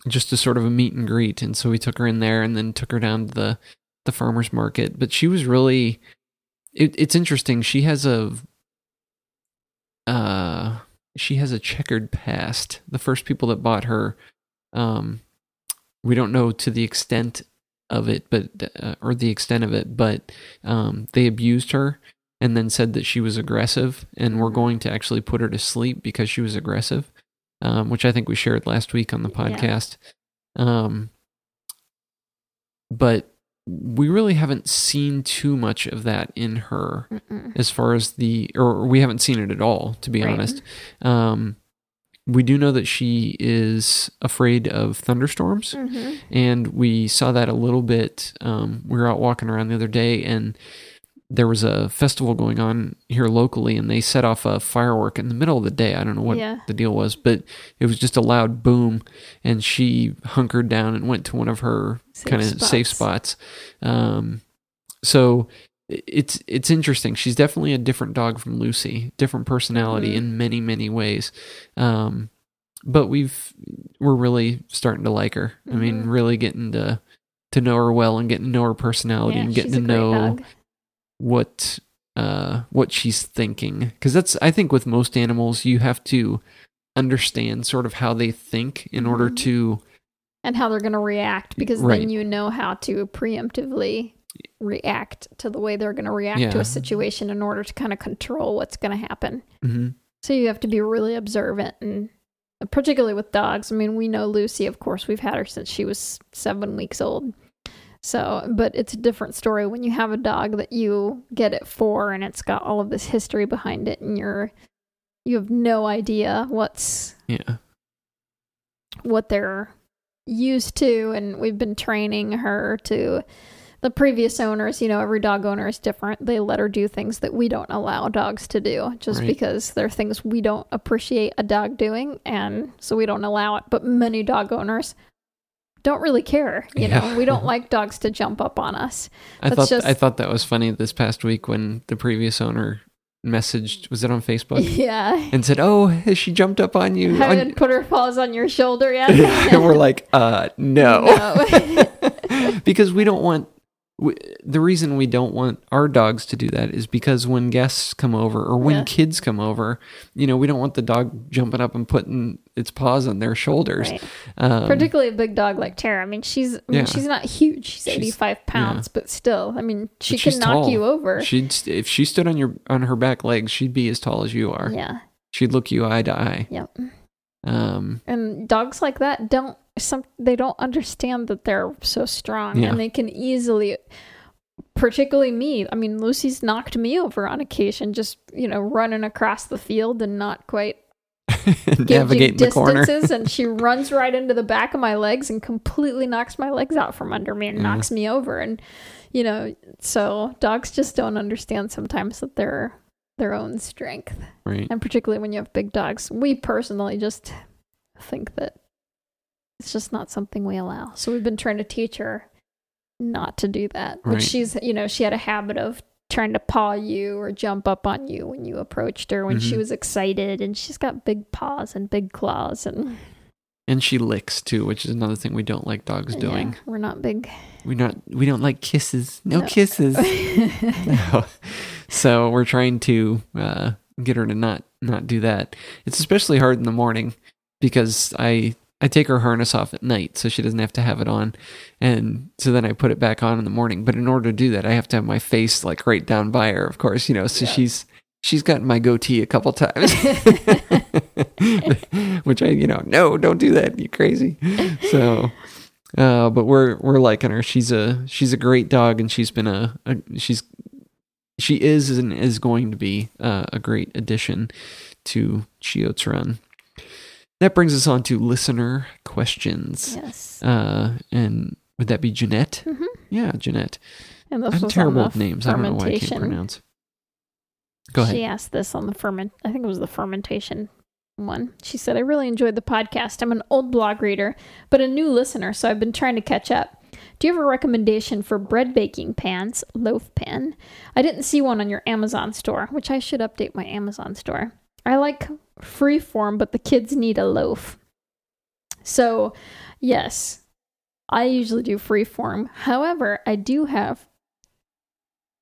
just a sort of a meet and greet. And so we took her in there, and then took her down to the the farmers market. But she was really. It, it's interesting. She has a. Uh, she has a checkered past. The first people that bought her, um, we don't know to the extent of it, but uh, or the extent of it, but um, they abused her and then said that she was aggressive and we're Mhm. going to actually put her to sleep because she was aggressive, um, which I think we shared last week on the Yeah. podcast. Um, but we really haven't seen too much of that in her mm-mm. as far as the or we haven't seen it at all to be Right. honest um we do know that she is afraid of thunderstorms Mhm. and we saw that a little bit um we were out walking around the other day and there was a festival going on here locally and they set off a firework in the middle of the day i don't know what Yeah. the deal was but it was just a loud boom and she hunkered down and went to one of her kind of safe spots. Um, so it's it's interesting. She's definitely a different dog from Lucy, different personality Mhm. in many many ways. Um, but we've we're really starting to like her. I mean, Mhm. really getting to to know her well and getting to know her personality Yeah, and getting to know dog. What uh what she's thinking because that's I think with most animals you have to understand sort of how they think in order Mhm. to and how they're going to react because Right. then you know how to preemptively react to the way they're going to react to a situation in order to kind of control what's going to happen. Mhm. So you have to be really observant and particularly with dogs. I mean, we know Lucy, of course, we've had her since she was 7 weeks old. So, but it's a different story when you have a dog that you get it for and it's got all of this history behind it and you're you have no idea what's yeah. what they're used to. And we've been training her to the previous owners you know every dog owner is different. They let her do things that we don't allow dogs to do just Right. because they're things we don't appreciate a dog doing and so we don't allow it. But many dog owners don't really care you Yeah. know we don't [laughs] like dogs to jump up on us I That's thought just- I thought that was funny this past week when the previous owner messaged was it on Facebook [laughs] yeah and said, "Oh, has she jumped up on you?" on- haven't put her paws on your shoulder yet [laughs] and we're like, "Uh, no." No. because we don't want we, the reason we don't want our dogs to do that is because when guests come over or when Yeah. kids come over, you know, we don't want the dog jumping up and putting its paws on their shoulders. Right. Um, particularly a big dog like Tara. I mean, she's I mean, Yeah. she's not huge. She's, She's- 85 pounds, but still, I mean, she But can knock tall. you over. she'd if she stood on your on her back legs, she'd be as tall as you are. yeah. she'd look you eye to eye. Yep. Um, And dogs like that don't some they don't understand that they're so strong Yeah. and they can easily particularly me. I mean, Lucy's knocked me over on occasion just, you know, running across the field and not quite [laughs] navigate the distances and [laughs] she runs right into the back of my legs and completely knocks my legs out from under me and knocks me over and you know, so dogs just don't understand sometimes that they're their own strength. Right. And particularly when you have big dogs. We personally just think that it's just not something we allow. So we've been trying to teach her not to do that. Which Right. she's, you know, she had a habit of trying to paw you or jump up on you when you approached her when she Mhm. was excited. And she's got big paws and big claws. And And she licks too, which is another thing we don't like dogs yeah, doing. we're not big. We're not we don't like kisses. No, No. kisses. [laughs] No. So we're trying to uh, get her to not not do that. It's especially hard in the morning because I I take her harness off at night so she doesn't have to have it on, and so then I put it back on in the morning. But in order to do that, I have to have my face like right down by her, of course, you know. So Yeah. she's she's gotten my goatee a couple times, [laughs] which I you know no, don't do that, you crazy. So. Uh, but we're we're liking her. She's a she's a great dog, and she's been a, a she's she is and is going to be uh, a great addition to Chiots Run. That brings us on to listener questions. yes. Uh, and would that be Jeannette? Mhm. Yeah, Jeannette. And this I'm terrible with names. I don't know why I can't fermentation. pronounce. Go ahead. She asked this on the ferment. I think it was the fermentation one. She said, "I really enjoyed the podcast. I'm an old blog reader, but a new listener, so I've been trying to catch up. Do you have a recommendation for bread baking pans, loaf pan? I didn't see one on your Amazon store, which I should update my Amazon store. I like freeform, but the kids need a loaf. So, yes, I usually do free form. However, I do have,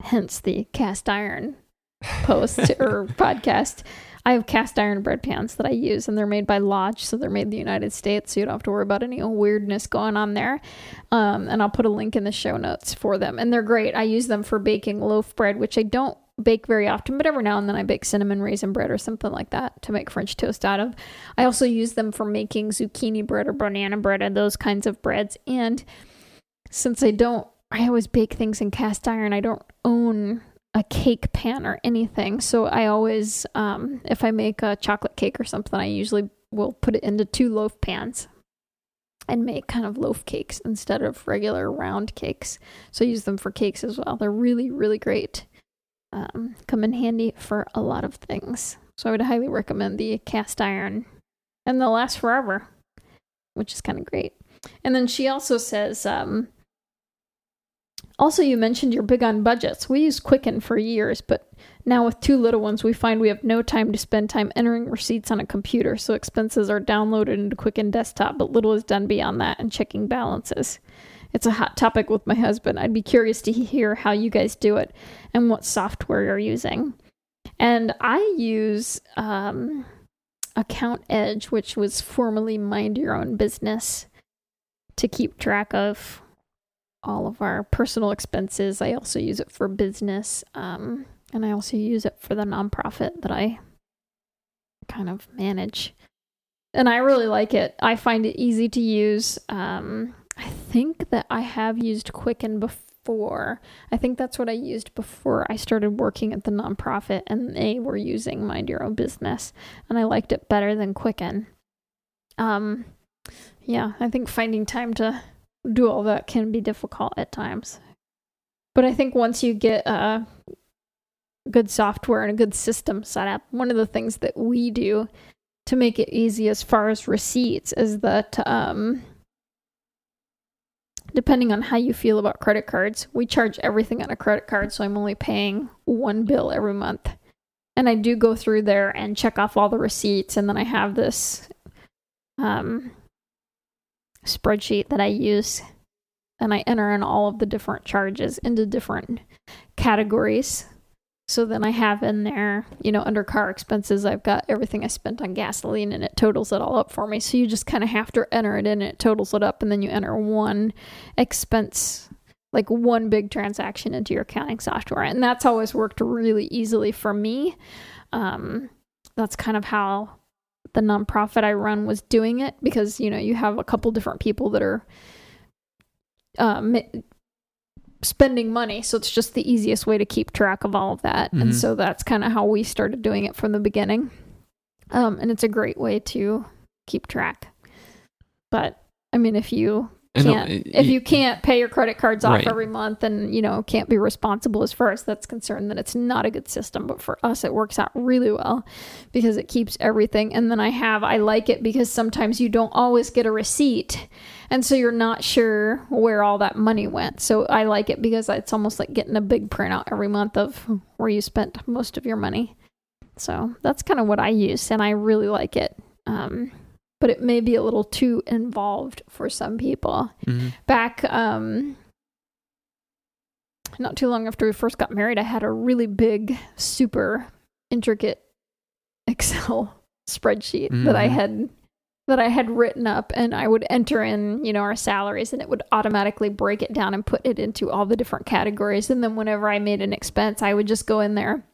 hence the cast iron post [laughs] or podcast. I have cast iron bread pans that I use, and they're made by Lodge, so they're made in the United States, so you don't have to worry about any weirdness going on there. Um, and I'll put a link in the show notes for them, and they're great. I use them for baking loaf bread, which I don't bake very often, but every now and then I bake cinnamon raisin bread or something like that to make French toast out of. I also use them for making zucchini bread or banana bread and those kinds of breads. And since I don't, I always bake things in cast iron. I don't own a cake pan or anything. So I always, um, if I make a chocolate cake or something, I usually will put it into two loaf pans and make kind of loaf cakes instead of regular round cakes. So I use them for cakes as well. They're really, really great. Um, come in handy for a lot of things. So I would highly recommend the cast iron, and they'll last forever, which is kind of great. And then she also says, um, also, you mentioned you're big on budgets. We used Quicken for years, but now with two little ones, we find we have no time to spend time entering receipts on a computer, so expenses are downloaded into Quicken Desktop, but little is done beyond that and checking balances. It's a hot topic with my husband. I'd be curious to hear how you guys do it and what software you're using. And I use um, AccountEdge, which was formerly Mind Your Own Business, to keep track of all of our personal expenses. I also use it for business, um, and I also use it for the nonprofit that I kind of manage. And I really like it. I find it easy to use. Um, I think that I have used Quicken before. I think that's what I used before I started working at the nonprofit, and they were using Mind Your Own Business, and I liked it better than Quicken. Um, yeah, I think finding time to do all that can be difficult at times. But I think once you get a good software and a good system set up, one of the things that we do to make it easy as far as receipts is that um, depending on how you feel about credit cards, we charge everything on a credit card, so I'm only paying one bill every month. And I do go through there and check off all the receipts, and then I have this um, spreadsheet that I use, and I enter in all of the different charges into different categories. So then I have in there, you know, under car expenses, I've got everything I spent on gasoline and it totals it all up for me. So you just kind of have to enter it in and it totals it up. And then you enter one expense, like one big transaction into your accounting software. And that's always worked really easily for me. Um, that's kind of how the nonprofit I run was doing it because you know you have a couple different people that are um, spending money, so it's just the easiest way to keep track of all of that, Mhm. and so that's kind of how we started doing it from the beginning. Um, and it's a great way to keep track. But I mean, if you can't it- if you can't pay your credit cards off Right. every month and you know can't be responsible as far as that's concerned then it's not a good system but for us it works out really well because it keeps everything and then i have i like it because sometimes you don't always get a receipt and so you're not sure where all that money went so i like it because it's almost like getting a big printout every month of where you spent most of your money so that's kind of what i use and i really like it um, but it may be a little too involved for some people Mhm. back um not too long after we first got married i had a really big super intricate [laughs] excel spreadsheet that i Mhm. had that i had written up and i would enter in you know our salaries and it would automatically break it down and put it into all the different categories and then whenever i made an expense i would just go in there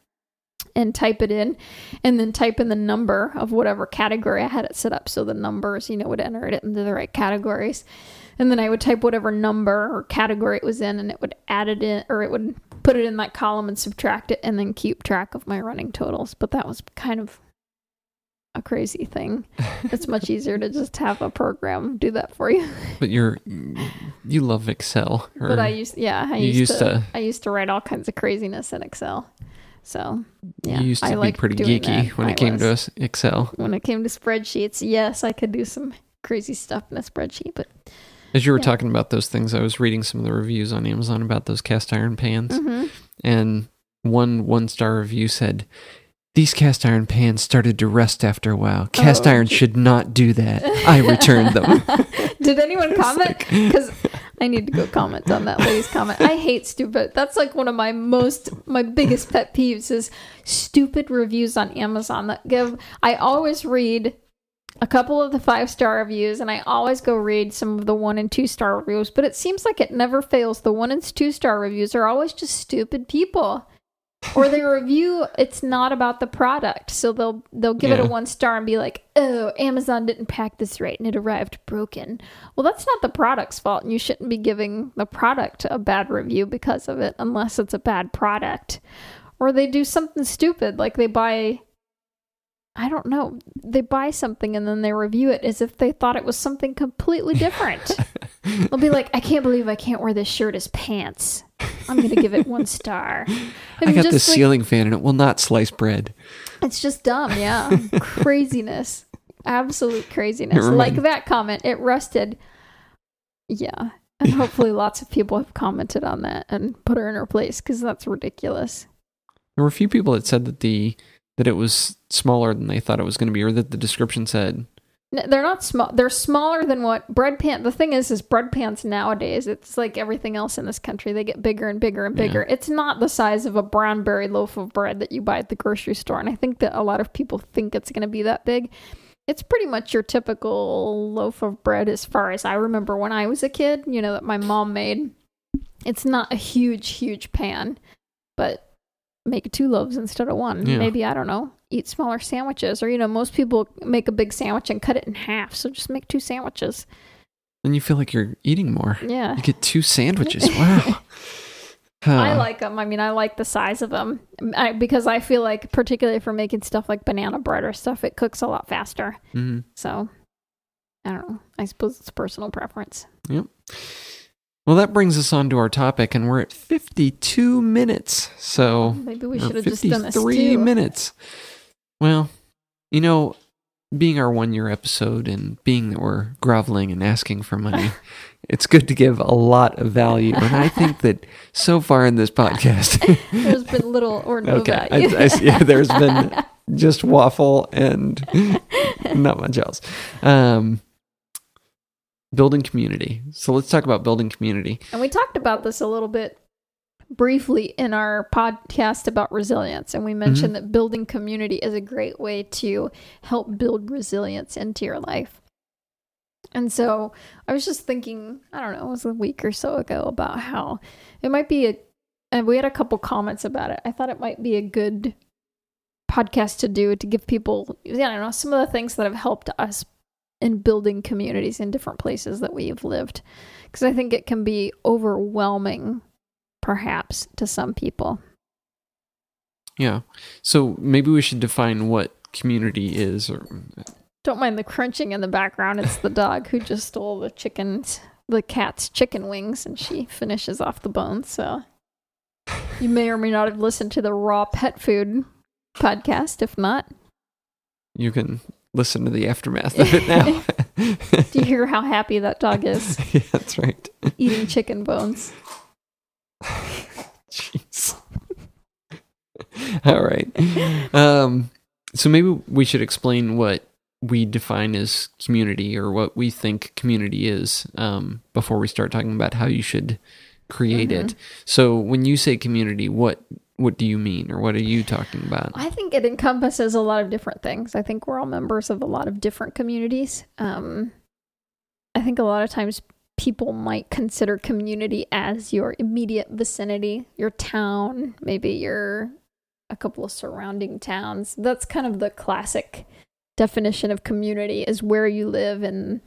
and type it in and then type in the number of whatever category I had it set up so the numbers, you know, would enter it into the right categories. And then I would type whatever number or category it was in and it would add it in or it would put it in that column and subtract it and then keep track of my running totals. But that was kind of a crazy thing. It's much easier to just have a program do that for you. [laughs] But you're you love Excel. But I used yeah, I used, used to, to- I used to write all kinds of craziness in Excel. So yeah, you used to I be pretty geeky when I it came to was. us Excel. when it came to spreadsheets, yes, I could do some crazy stuff in a spreadsheet, but As you were Yeah. talking about those things, I was reading some of the reviews on Amazon about those cast iron pans, Mhm. and one one star review said, "These cast iron pans started to rust after a while. Cast Oh. iron should not do that. I returned them." [laughs] did anyone [laughs] comment? Because I need to go comment on that lady's comment. I hate stupid. That's like one of my most, my biggest pet peeves is stupid reviews on Amazon that give. I always read a couple of the five star reviews and I always go read some of the one and two star reviews, but it seems like it never fails. The one and two star reviews are always just stupid people. Or they review it's not about the product. So they'll they'll give it a one star and be like oh amazon didn't pack this right and it arrived broken. Well that's not the product's fault and you shouldn't be giving the product a bad review because of it unless it's a bad product. Or they do something stupid like they buy i don't know they buy something and then they review it as if they thought it was something completely different [laughs] they'll be like i can't believe i can't wear this shirt as pants i'm gonna give it one star [laughs] I I'm got just this like- ceiling fan and it will not slice bread. it's just dumb, yeah. [laughs] craziness. Absolute craziness. Like that comment, it rusted. Yeah. And hopefully lots of people have commented on that and put her in her place because that's ridiculous. There were a few people that said that the that it was smaller than they thought it was going to be, or that the description said. They're not small. They're smaller than what bread pan. The thing is, is bread pans nowadays. It's like everything else in this country. They get bigger and bigger and Yeah. bigger. It's not the size of a Brownberry loaf of bread that you buy at the grocery store. And I think that a lot of people think it's going to be that big. It's pretty much your typical loaf of bread as far as I remember when I was a kid. You know that my mom made. It's not a huge, huge pan, but make two loaves instead of one. Yeah. Maybe I don't know. Eat smaller sandwiches, or you know, most people make a big sandwich and cut it in half. So just make two sandwiches. And you feel like you're eating more. Yeah. You get two sandwiches. [laughs] Wow. I like them. I mean, I like the size of them I, because I feel like, particularly for making stuff like banana bread or stuff, it cooks a lot faster. Mhm. So I don't know. I suppose it's personal preference. Yep. Well, that brings us on to our topic, and we're at 52 minutes. So Maybe we should have just done this 53 too. minutes. Well, you know, being our one year episode and being that we're groveling and asking for money, [laughs] it's good to give a lot of value. And I think that so far in this podcast, [laughs] There's been little or no okay, I, value. I see, there's been [laughs] just waffle and not much else. Um, building community. So let's talk about building community. And we talked about this a little bit briefly in our podcast about resilience. And we mm-hmm. mentioned that building community is a great way to help build resilience into your life. And so I was just thinking, I don't know, it was a week or so ago about how it might be a, and we had a couple comments about it. I thought it might be a good podcast to do to give people, yeah, I don't know, some of the things that have helped us in building communities in different places that we've lived. Because I think it can be overwhelming, perhaps, to some people. Yeah. So maybe we should define what community is or Don't mind the crunching in the background. It's the dog who just stole the chickens, the cat's chicken wings, and she finishes off the bones. So you may or may not have listened to the raw pet food podcast. If not, you can listen to the aftermath of it now. [laughs] do you hear how happy that dog is [laughs] yeah, that's right. eating chicken bones? Jeez. [laughs] All right. Um, so maybe we should explain what we define as community or what we think community is um, before we start talking about how you should create it. So when you say community, what what do you mean or what are you talking about? I think it encompasses a lot of different things. I think we're all members of a lot of different communities. Um, I think a lot of times people might consider community as your immediate vicinity, your town, maybe your a couple of surrounding towns. That's kind of the classic definition of community is where you live in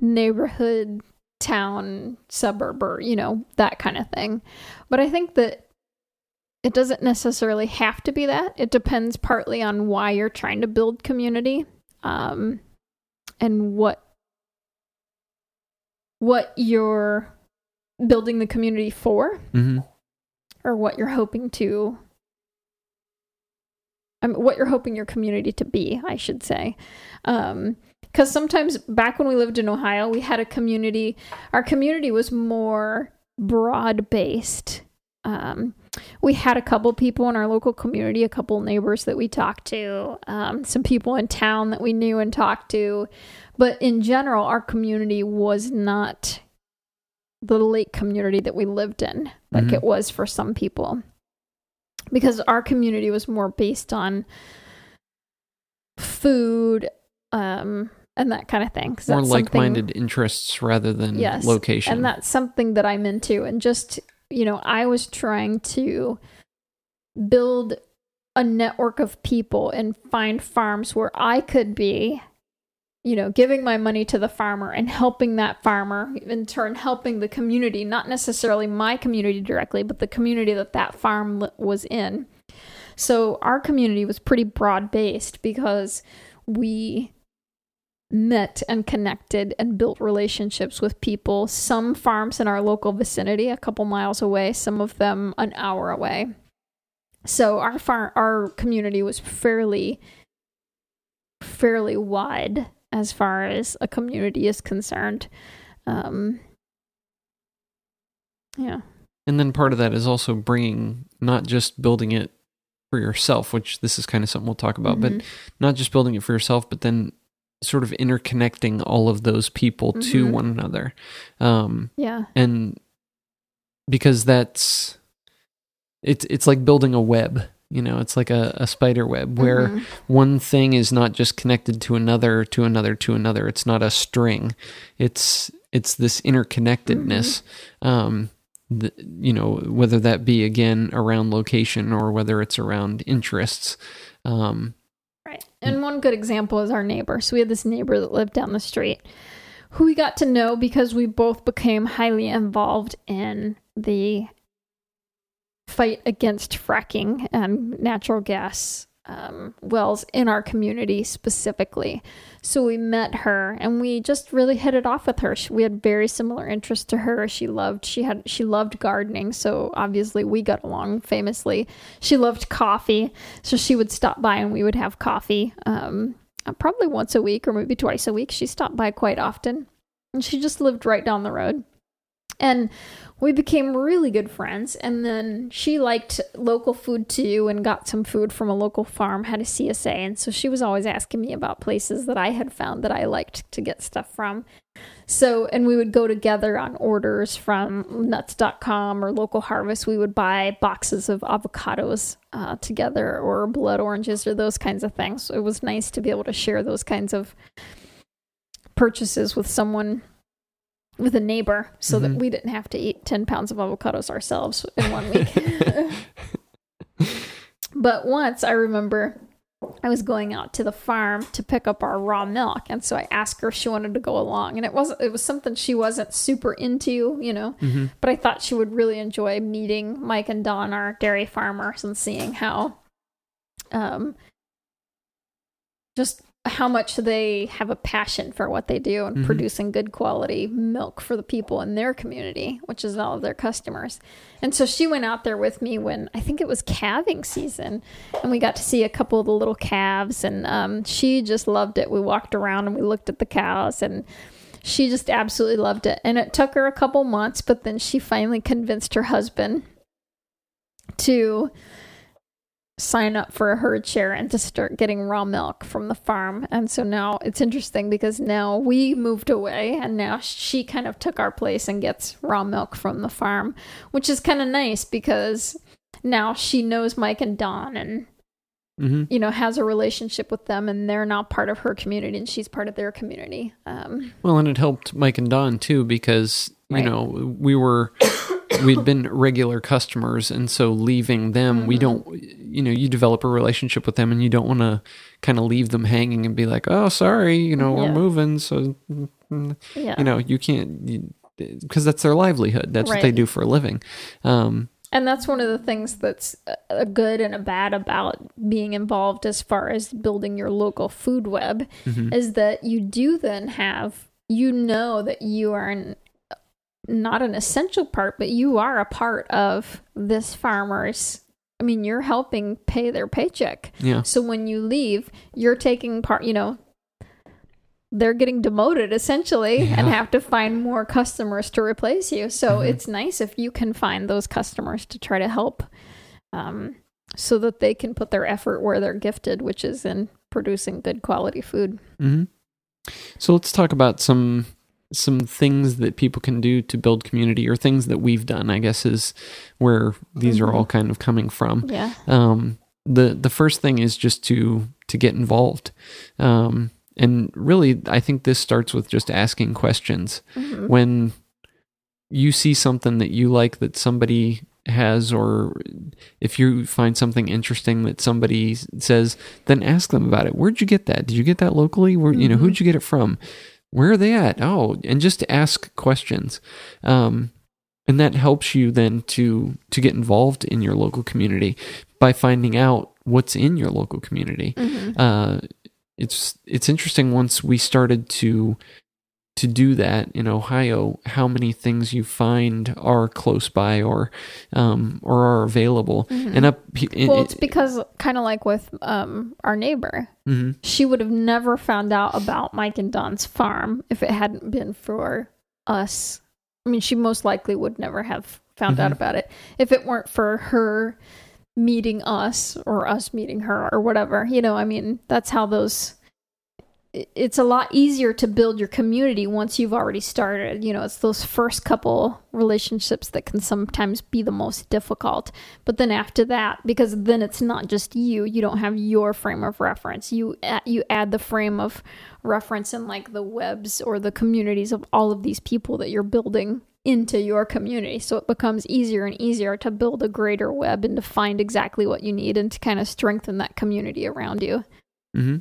neighborhood, town, suburb, or you know, that kind of thing. But I think that it doesn't necessarily have to be that. It depends partly on why you're trying to build community um, and what what you're building the community for Mm-hmm. or what you're hoping to um, what you're hoping your community to be, I should say. Um, because sometimes back when we lived in Ohio, we had a community. Our community was more broad based. Um, we had a couple people in our local community, a couple neighbors that we talked to, um, some people in town that we knew and talked to. But in general, our community was not the lake community that we lived in, like Mhm. it was for some people. Because our community was more based on food um, and that kind of thing. More like-minded interests rather than Yes, location. and that's something that I'm into. And just, you know, I was trying to build a network of people and find farms where I could be, you know, giving my money to the farmer and helping that farmer, in turn, helping the community, not necessarily my community directly, but the community that that farm was in. So our community was pretty broad based because we met and connected and built relationships with people. Some farms in our local vicinity, a couple miles away, some of them an hour away. So our farm, our community was fairly, fairly wide as far as a community is concerned. Um, yeah. And then part of that is also bringing not just building it for yourself, which this is kind of something we'll talk about, but Mhm. not just building it for yourself, but then sort of interconnecting all of those people to Mhm. one another. Um, yeah. and because that's it's it's like building a web, you know, it's like a, a spider web where Mhm. one thing is not just connected to another to another to another it's not a string it's it's this interconnectedness um the, you know whether that be again around location or whether it's around interests um Right. And one good example is our neighbor. So we had this neighbor that lived down the street who we got to know because we both became highly involved in the fight against fracking and natural gas um, wells in our community specifically. So we met her and we just really hit it off with her. She, we had very similar interests to her. She loved she had she loved gardening, so obviously we got along famously. She loved coffee, so she would stop by and we would have coffee. Um, uh, probably once a week or maybe twice a week. She stopped by quite often, and she just lived right down the road. And we became really good friends. And then she liked local food too and got some food from a local farm, had a CSA. And so she was always asking me about places that I had found that I liked to get stuff from. So, and we would go together on orders from nuts.com or local harvest. We would buy boxes of avocados uh, together or blood oranges or those kinds of things. So it was nice to be able to share those kinds of purchases with someone with a neighbor so that Mhm. we didn't have to eat 10 pounds of avocados ourselves in one week. [laughs] [laughs] but once I remember I was going out to the farm to pick up our raw milk, and so I asked her if she wanted to go along, and it wasn't it was something she wasn't super into, you know, hmm but I thought she would really enjoy meeting Mike and Don, our dairy farmers, and seeing how, um, just how much they have a passion for what they do and Mhm. producing good quality milk for the people in their community, which is all of their customers. And so she went out there with me when I think it was calving season, and we got to see a couple of the little calves, and um, she just loved it. We walked around and we looked at the cows, and she just absolutely loved it. And it took her a couple months, but then she finally convinced her husband to sign up for a herd share and to start getting raw milk from the farm. And so now it's interesting because now we moved away and now she kind of took our place and gets raw milk from the farm, which is kind of nice because now she knows Mike and Don and hmm you know has a relationship with them and they're now part of her community and she's part of their community. Um Well, and it helped Mike and Don too because you Right. know we were we'd been regular customers, and so leaving them, we Mhm. don't. You know, you develop a relationship with them, and you don't want to kind of leave them hanging and be like, "Oh, sorry, you know, we're moving." So, yeah. you know, you can't because that's their livelihood. That's what they do for a living. Um, And that's one of the things that's a- good and a bad about being involved as far as building your local food web mhm. is that you do then have you know that you are an, not an essential part but you are a part of this farmer's I mean you're helping pay their paycheck. yeah, So when you leave, you're taking part, you know, they're getting demoted essentially and have to find more customers to replace you. So Mhm. it's nice if you can find those customers to try to help um, so that they can put their effort where they're gifted, which is in producing good quality food. hmm So let's talk about some some things that people can do to build community, or things that we've done. I guess is where these are all kind of coming from. Yeah. Um, the the first thing is just to to get involved, um, and really, I think this starts with just asking questions. Mhm. When you see something that you like that somebody has or if you find something interesting that somebody says then ask them about it where'd you get that did you get that locally where you know Mhm. who'd you get it from where are they at? Oh and just to ask questions. Um, and that helps you then to to get involved in your local community by finding out what's in your local community. Mhm. uh, it's it's interesting once we started to to do that in Ohio, how many things you find are close by or um, or are available. Mhm. And up, in, well, it's because kind of like with um, our neighbor, Mhm. she would have never found out about Mike and Don's farm if it hadn't been for us. I mean, she most likely would never have found out Mhm. about it if it weren't for her meeting us or us meeting her or whatever. You know, I mean, that's how those. It- It's a lot easier to build your community once you've already started. You know, it's those first couple relationships that can sometimes be the most difficult. But then after that, because then it's not just you, you don't have your frame of reference. You you add the frame of reference in like the webs or the communities of all of these people that you're building into your community. So it becomes easier and easier to build a greater web and to find exactly what you need and to kind of strengthen that community around you. hmm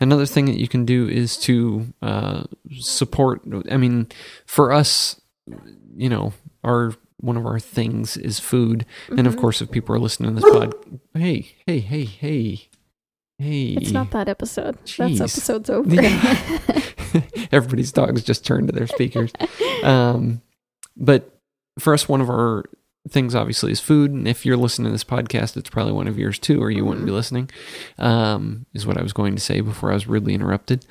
Another thing that you can do is to uh, support. I mean, for us, you know, our one of our things is food, and of Mhm. course, if people are listening to this pod, hey, hey, hey, hey, hey, It's not that episode. Jeez. That's episode's over. Yeah. [laughs] [laughs] Everybody's dogs just turned to their speakers. Um, but for us, one of our things obviously is food. And if you're listening to this podcast, it's probably one of yours too, or you wouldn't be listening, um, is what I was going to say before I was rudely interrupted.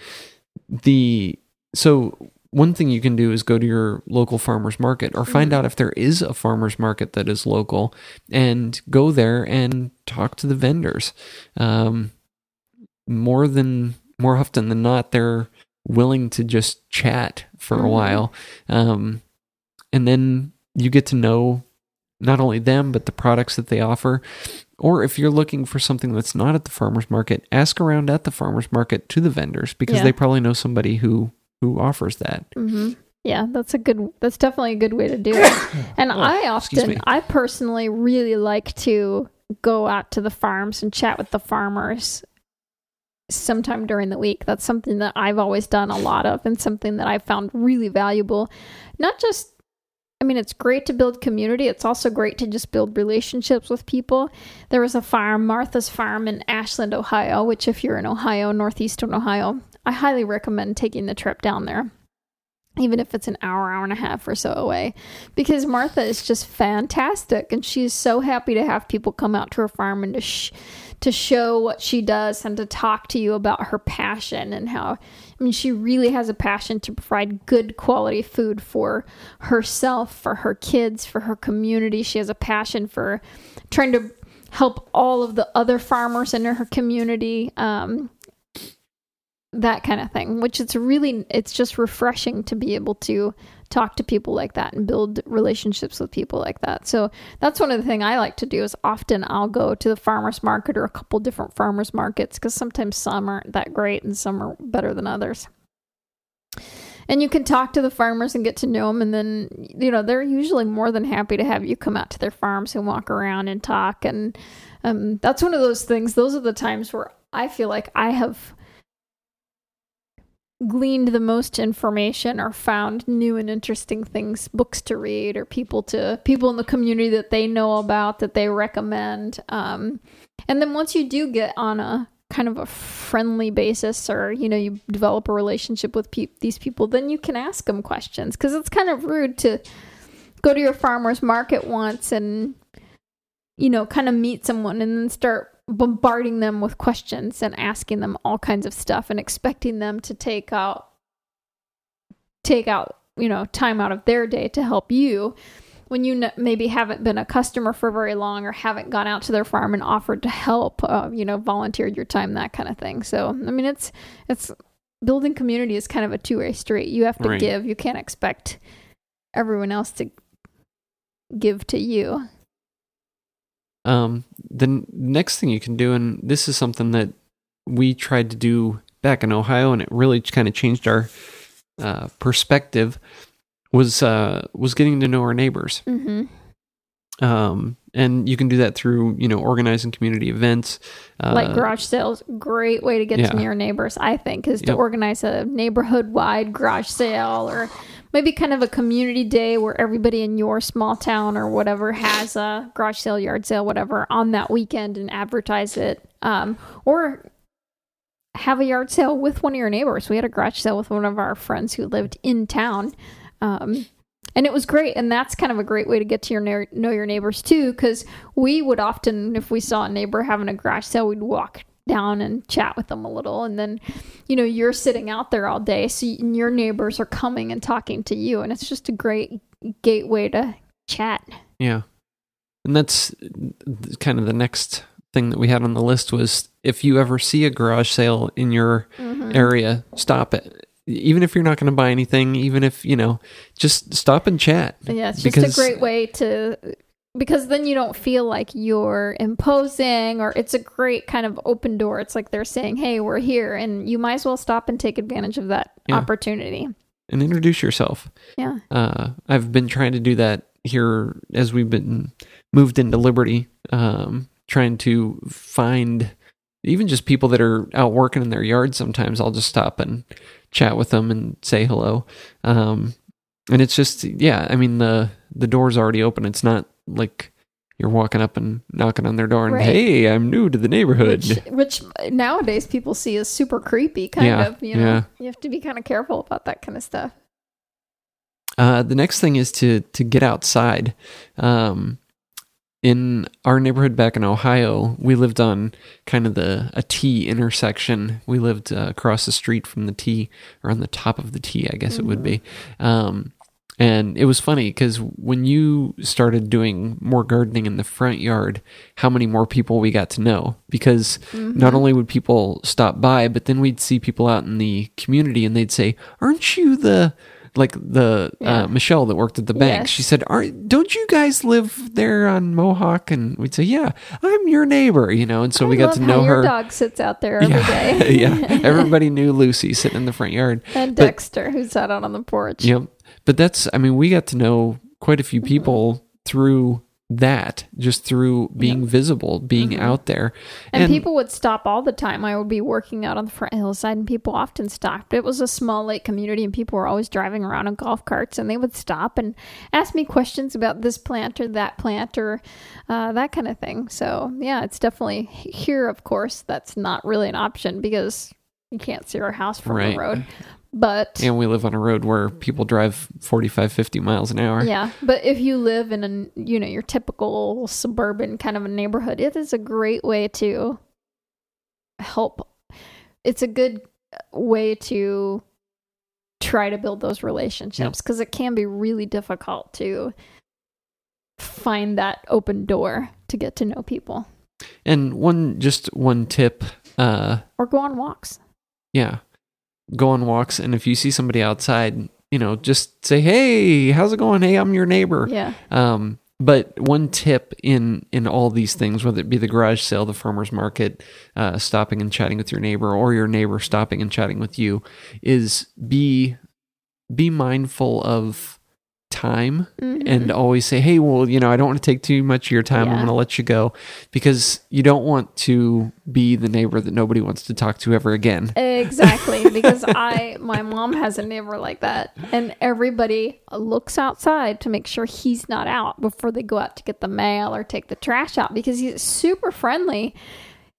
The so one thing you can do is go to your local farmers market or find Mhm. out if there is a farmers market that is local and go there and talk to the vendors. Um, more than more often than not, they're willing to just chat for a Mhm. while. Um, and then you get to know not only them, but the products that they offer. Or if you're looking for something that's not at the farmer's market, ask around at the farmer's market to the vendors because Yeah. they probably know somebody who, who offers that. hmm Yeah, that's a good. That's definitely a good way to do it. [coughs] And Oh, I often, I personally really like to go out to the farms and chat with the farmers sometime during the week. That's something that I've always done a lot of and something that I found really valuable. Not just I mean, it's great to build community. It's also great to just build relationships with people. There was a farm, Martha's Farm in Ashland, Ohio, which, if you're in Ohio, northeastern Ohio, I highly recommend taking the trip down there even if it's an hour, hour and a half or so away, because Martha is just fantastic, and she's so happy to have people come out to her farm and to sh- to show what she does and to talk to you about her passion and how Mean she really has a passion to provide good quality food for herself, for her kids, for her community. She has a passion for trying to help all of the other farmers in her community. Um, that kind of thing which it's really it's just refreshing to be able to talk to people like that and build relationships with people like that. So that's one of the things i like to do is often i'll go to the farmers market or a couple different farmers markets because sometimes some aren't that great and some are better than others. And you can talk to the farmers and get to know them and then you know they're usually more than happy to have you come out to their farms and walk around and talk. And um, that's one of those things. Those are the times where i feel like i have gleaned the most information or found new and interesting things books to read or people to people in the community that they know about that they recommend um, and then once you do get on a kind of a friendly basis or you know you develop a relationship with pe- these people then you can ask them questions because it's kind of rude to go to your farmers market once and you know kind of meet someone and then start bombarding them with questions and asking them all kinds of stuff and expecting them to take out take out you know time out of their day to help you when you maybe haven't been a customer for very long or haven't gone out to their farm and offered to help uh, you know volunteered your time that kind of thing. So i mean it's it's building community is kind of a two-way street. You have to Right. give. You can't expect everyone else to give to you Um, the next thing you can do, and this is something that we tried to do back in Ohio, and it really kind of changed our uh, perspective, was uh, was getting to know our neighbors. mm-hmm. Um, and you can do that through you know organizing community events, uh, like garage sales great way to get yeah. to know your neighbors i think is to Yep. organize a neighborhood wide garage sale or maybe kind of a community day where everybody in your small town or whatever has a garage sale yard sale whatever on that weekend and advertise it. Um, or have a yard sale with one of your neighbors. We had a garage sale with one of our friends who lived in town. Um, and it was great. And that's kind of a great way to get to your neigh- know your neighbors too because we would often if we saw a neighbor having a garage sale we'd walk down and chat with them a little and then you know you're sitting out there all day so your neighbors are coming and talking to you and it's just a great gateway to chat Yeah. And that's kind of the next thing that we had on the list was if you ever see a garage sale in your Mhm. area, stop it. Even if you're not going to buy anything, even if, you know, just stop and chat. yeah it's Because- just a great way to because then you don't feel like you're imposing or it's a great kind of open door it's like they're saying hey we're here and you might as well stop and take advantage of that Yeah. opportunity And introduce yourself. yeah Uh, I've been trying to do that here as we've been moved into Liberty, um, trying to find even just people that are out working in their yard. Sometimes I'll just stop and chat with them and say hello. Um, and it's just, yeah, I mean, the, the door's already open. It's not like you're walking up and knocking on their door and, Right. hey, I'm new to the neighborhood. which, which nowadays people see as super creepy kind Yeah, of you know yeah. you have to be kind of careful about that kind of stuff Uh, the next thing is to to get outside. Um, in our neighborhood back in Ohio, we lived on kind of the a T intersection. We lived uh, across the street from the T, or on the top of the T, I guess it would be. Um, and it was funny because when you started doing more gardening in the front yard, how many more people we got to know? Because Mm-hmm. not only would people stop by, but then we'd see people out in the community and they'd say, "Aren't you the like the Yeah. uh, Michelle that worked at the bank?" Yes. She said, "Aren't don't you guys live there on Mohawk?" And we'd say, "Yeah, I'm your neighbor," you know. And so I we got to know your her. dog sits out there [laughs] every yeah, day. [laughs] yeah. [laughs] Everybody knew Lucy sitting in the front yard. and But- Dexter, who sat out on the porch. Yep. But that's, I mean, we got to know quite a few Mm-hmm. people through that just through being visible, being out there. Mm-hmm. And, people would stop all the time. I would be working out on the front hillside, and people often stopped. It was a small lake community, and people were always driving around in golf carts, and they would stop and ask me questions about this plant or that plant or uh, that kind of thing. So, yeah, it's definitely here, of course, that's not really an option because you can't see our house from Right. the road. But and we live on a road where people drive 45, 50 miles an hour. Yeah, but if you live in a you know your typical suburban kind of a neighborhood, it is a great way to help. It's a good way to try to build those relationships because it can be really difficult to find that open door to get to know people And one, just one tip, uh, or go on walks. yeah, go on walks. And if you see somebody outside, you know, just say, Hey, how's it going? Hey, I'm your neighbor. Yeah, Um, but one tip in in all these things, whether it be the garage sale, the farmers market, uh, stopping and chatting with your neighbor, or your neighbor stopping and chatting with you, is be be mindful of time Mhm. and always say, "Hey, well, you know, I don't want to take too much of your time. I'm going to let you go," because you don't want to be the neighbor that nobody wants to talk to ever again. Exactly, [laughs] because I my mom has a neighbor like that, and everybody looks outside to make sure he's not out before they go out to get the mail or take the trash out because he's super friendly.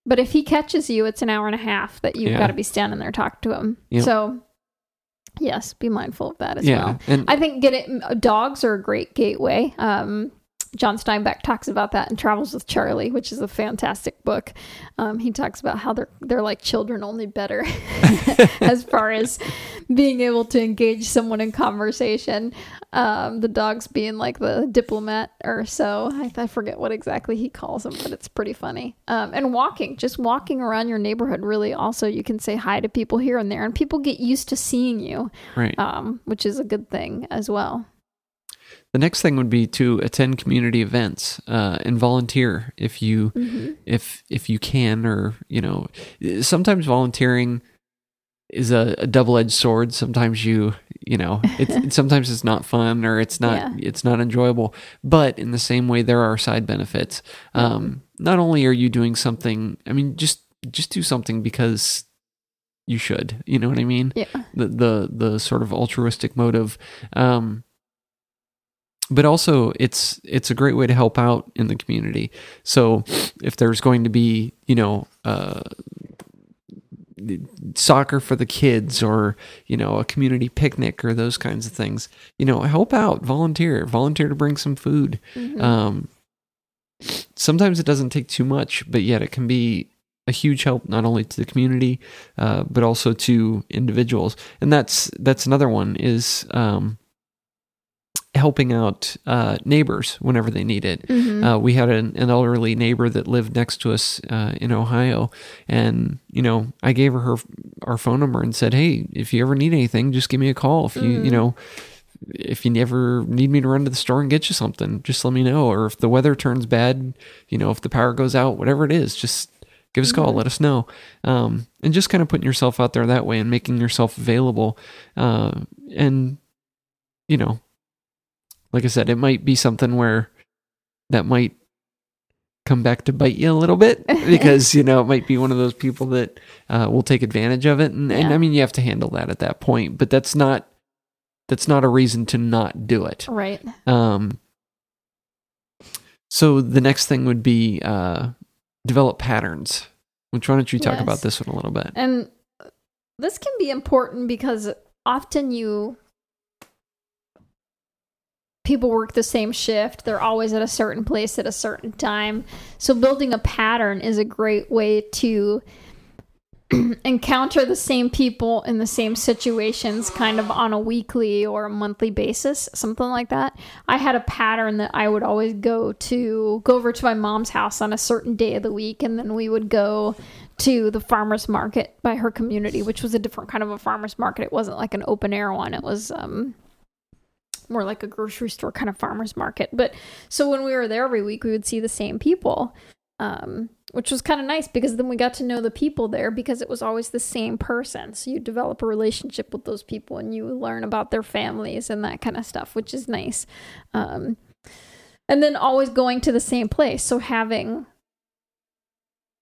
But if he catches you, it's an hour and a half that you've Yeah. got to be standing there talking to him. Yep. So, yes, be mindful of that as yeah, well. and I think get it. Dogs are a great gateway. Um, John Steinbeck talks about that in Travels with Charley, which is a fantastic book. Um, he talks about how they're they're like children, only better, [laughs] as far as being able to engage someone in conversation. Um, the dogs being like the diplomat or so. I, I forget what exactly he calls them, but it's pretty funny. Um, and walking, just walking around your neighborhood, really. Also, you can say hi to people here and there, and people get used to seeing you, right. um, which is a good thing as well. The next thing would be to attend community events uh, and volunteer if you Mm-hmm. if if you can, or you know, sometimes volunteering is a, a double edged sword. Sometimes you you know [laughs] it's sometimes it's not fun or it's not Yeah. it's not enjoyable. But in the same way, there are side benefits. Um, not only are you doing something, I mean, just just do something because you should. You know what I mean? Yeah. the the the sort of altruistic motive um but also it's it's a great way to help out in the community. So if there's going to be you know uh soccer for the kids or you know a community picnic or those kinds of things you know help out volunteer volunteer to bring some food. Mhm. um sometimes it doesn't take too much but yet it can be a huge help not only to the community uh, but also to individuals. And that's that's another one is um, helping out uh, neighbors whenever they need it Mhm. uh, we had an, an elderly neighbor that lived next to us uh, in Ohio, and you know, I gave her, her our phone number and said, "Hey, if you ever need anything, just give me a call. If you you Mm. know, if you never need me to run to the store and get you something, just let me know. Or if the weather turns bad, you know, if the power goes out, whatever it is, just give us a call. Mhm. Let us know. Um, and just kind of putting yourself out there that way and making yourself available. Uh, and you know, like I said, it might be something where that might come back to bite you a little bit [laughs] because you know it might be one of those people that uh, will take advantage of it and, and i mean you have to handle that at that point but that's not that's not a reason to not do it Right. um so the next thing would be uh develop patterns which why don't you talk Yes. about this one a little bit And this can be important because often you people work the same shift. They're always at a certain place at a certain time. So building a pattern is a great way to [clears throat] encounter the same people in the same situations kind of on a weekly or a monthly basis something like that i had a pattern that i would always go to go over to my mom's house on a certain day of the week and then we would go to the farmers market by her community which was a different kind of a farmers market it wasn't like an open air one it was um more like a grocery store kind of farmers market but so when we were there every week we would see the same people um, which was kind of nice because then we got to know the people there because it was always the same person. So you develop a relationship with those people and you learn about their families and that kind of stuff, which is nice. Um, and then always going to the same place. So having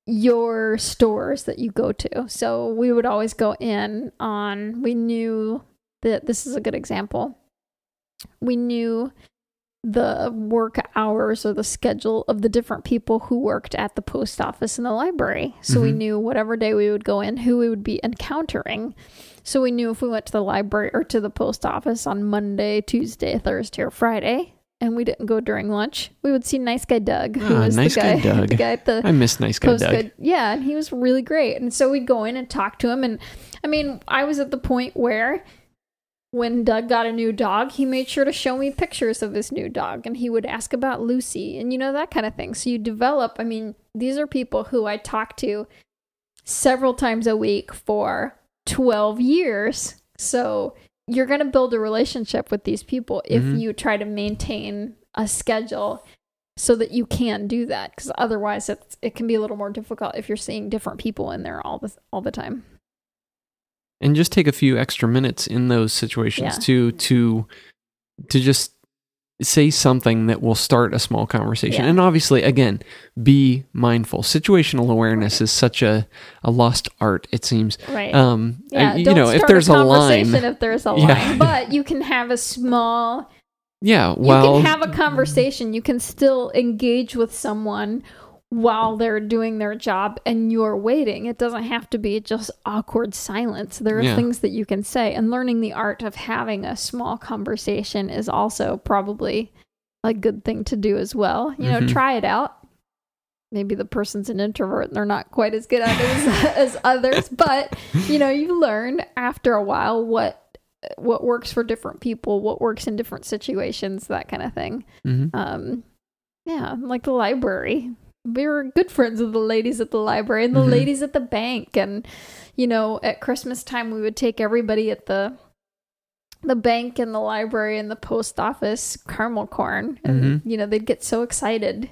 your stores that you go to. So we would always go in on, we knew that this is a good example. We knew the work hours or the schedule of the different people who worked at the post office and the library. So we Mhm. knew whatever day we would go in, who we would be encountering. So we knew if we went to the library or to the post office on Monday, Tuesday, Thursday, or Friday, and we didn't go during lunch, we would see Nice Guy Doug, who Ah, was Nice the Guy guy, [laughs] Doug. the guy at the I miss nice guy Doug. good. Yeah, and he was really great. And so we'd go in and talk to him. And I mean, I was at the point where when Doug got a new dog, he made sure to show me pictures of his new dog and he would ask about Lucy and you know, that kind of thing. So you develop, I mean, these are people who I talk to several times a week for 12 years. So you're going to build a relationship with these people if Mhm. you try to maintain a schedule so that you can do that because otherwise it's, it can be a little more difficult if you're seeing different people in there all the all the time. And just take a few extra minutes in those situations Yeah. to to to just say something that will start a small conversation Yeah. and obviously again be mindful situational awareness is such a a lost art it seems Right. um yeah, I- you don't know if there's a, line if there's a [laughs] Yeah. line, but you can have a small yeah well, you can have a conversation. You can still engage with someone while they're doing their job and you're waiting. It doesn't have to be just awkward silence. There are Yeah. things that you can say, and learning the art of having a small conversation is also probably a good thing to do as well. You know, Mhm. try it out. Maybe the person's an introvert and they're not quite as good at it as, [laughs] as others, but you know, you learn after a while what what works for different people, what works in different situations, that kind of thing. Mhm. Um, yeah, like the library. We were good friends with the ladies at the library and the Mhm. ladies at the bank. And, you know, at Christmas time, we would take everybody at the the bank and the library and the post office caramel corn. And, Mhm. you know, they'd get so excited,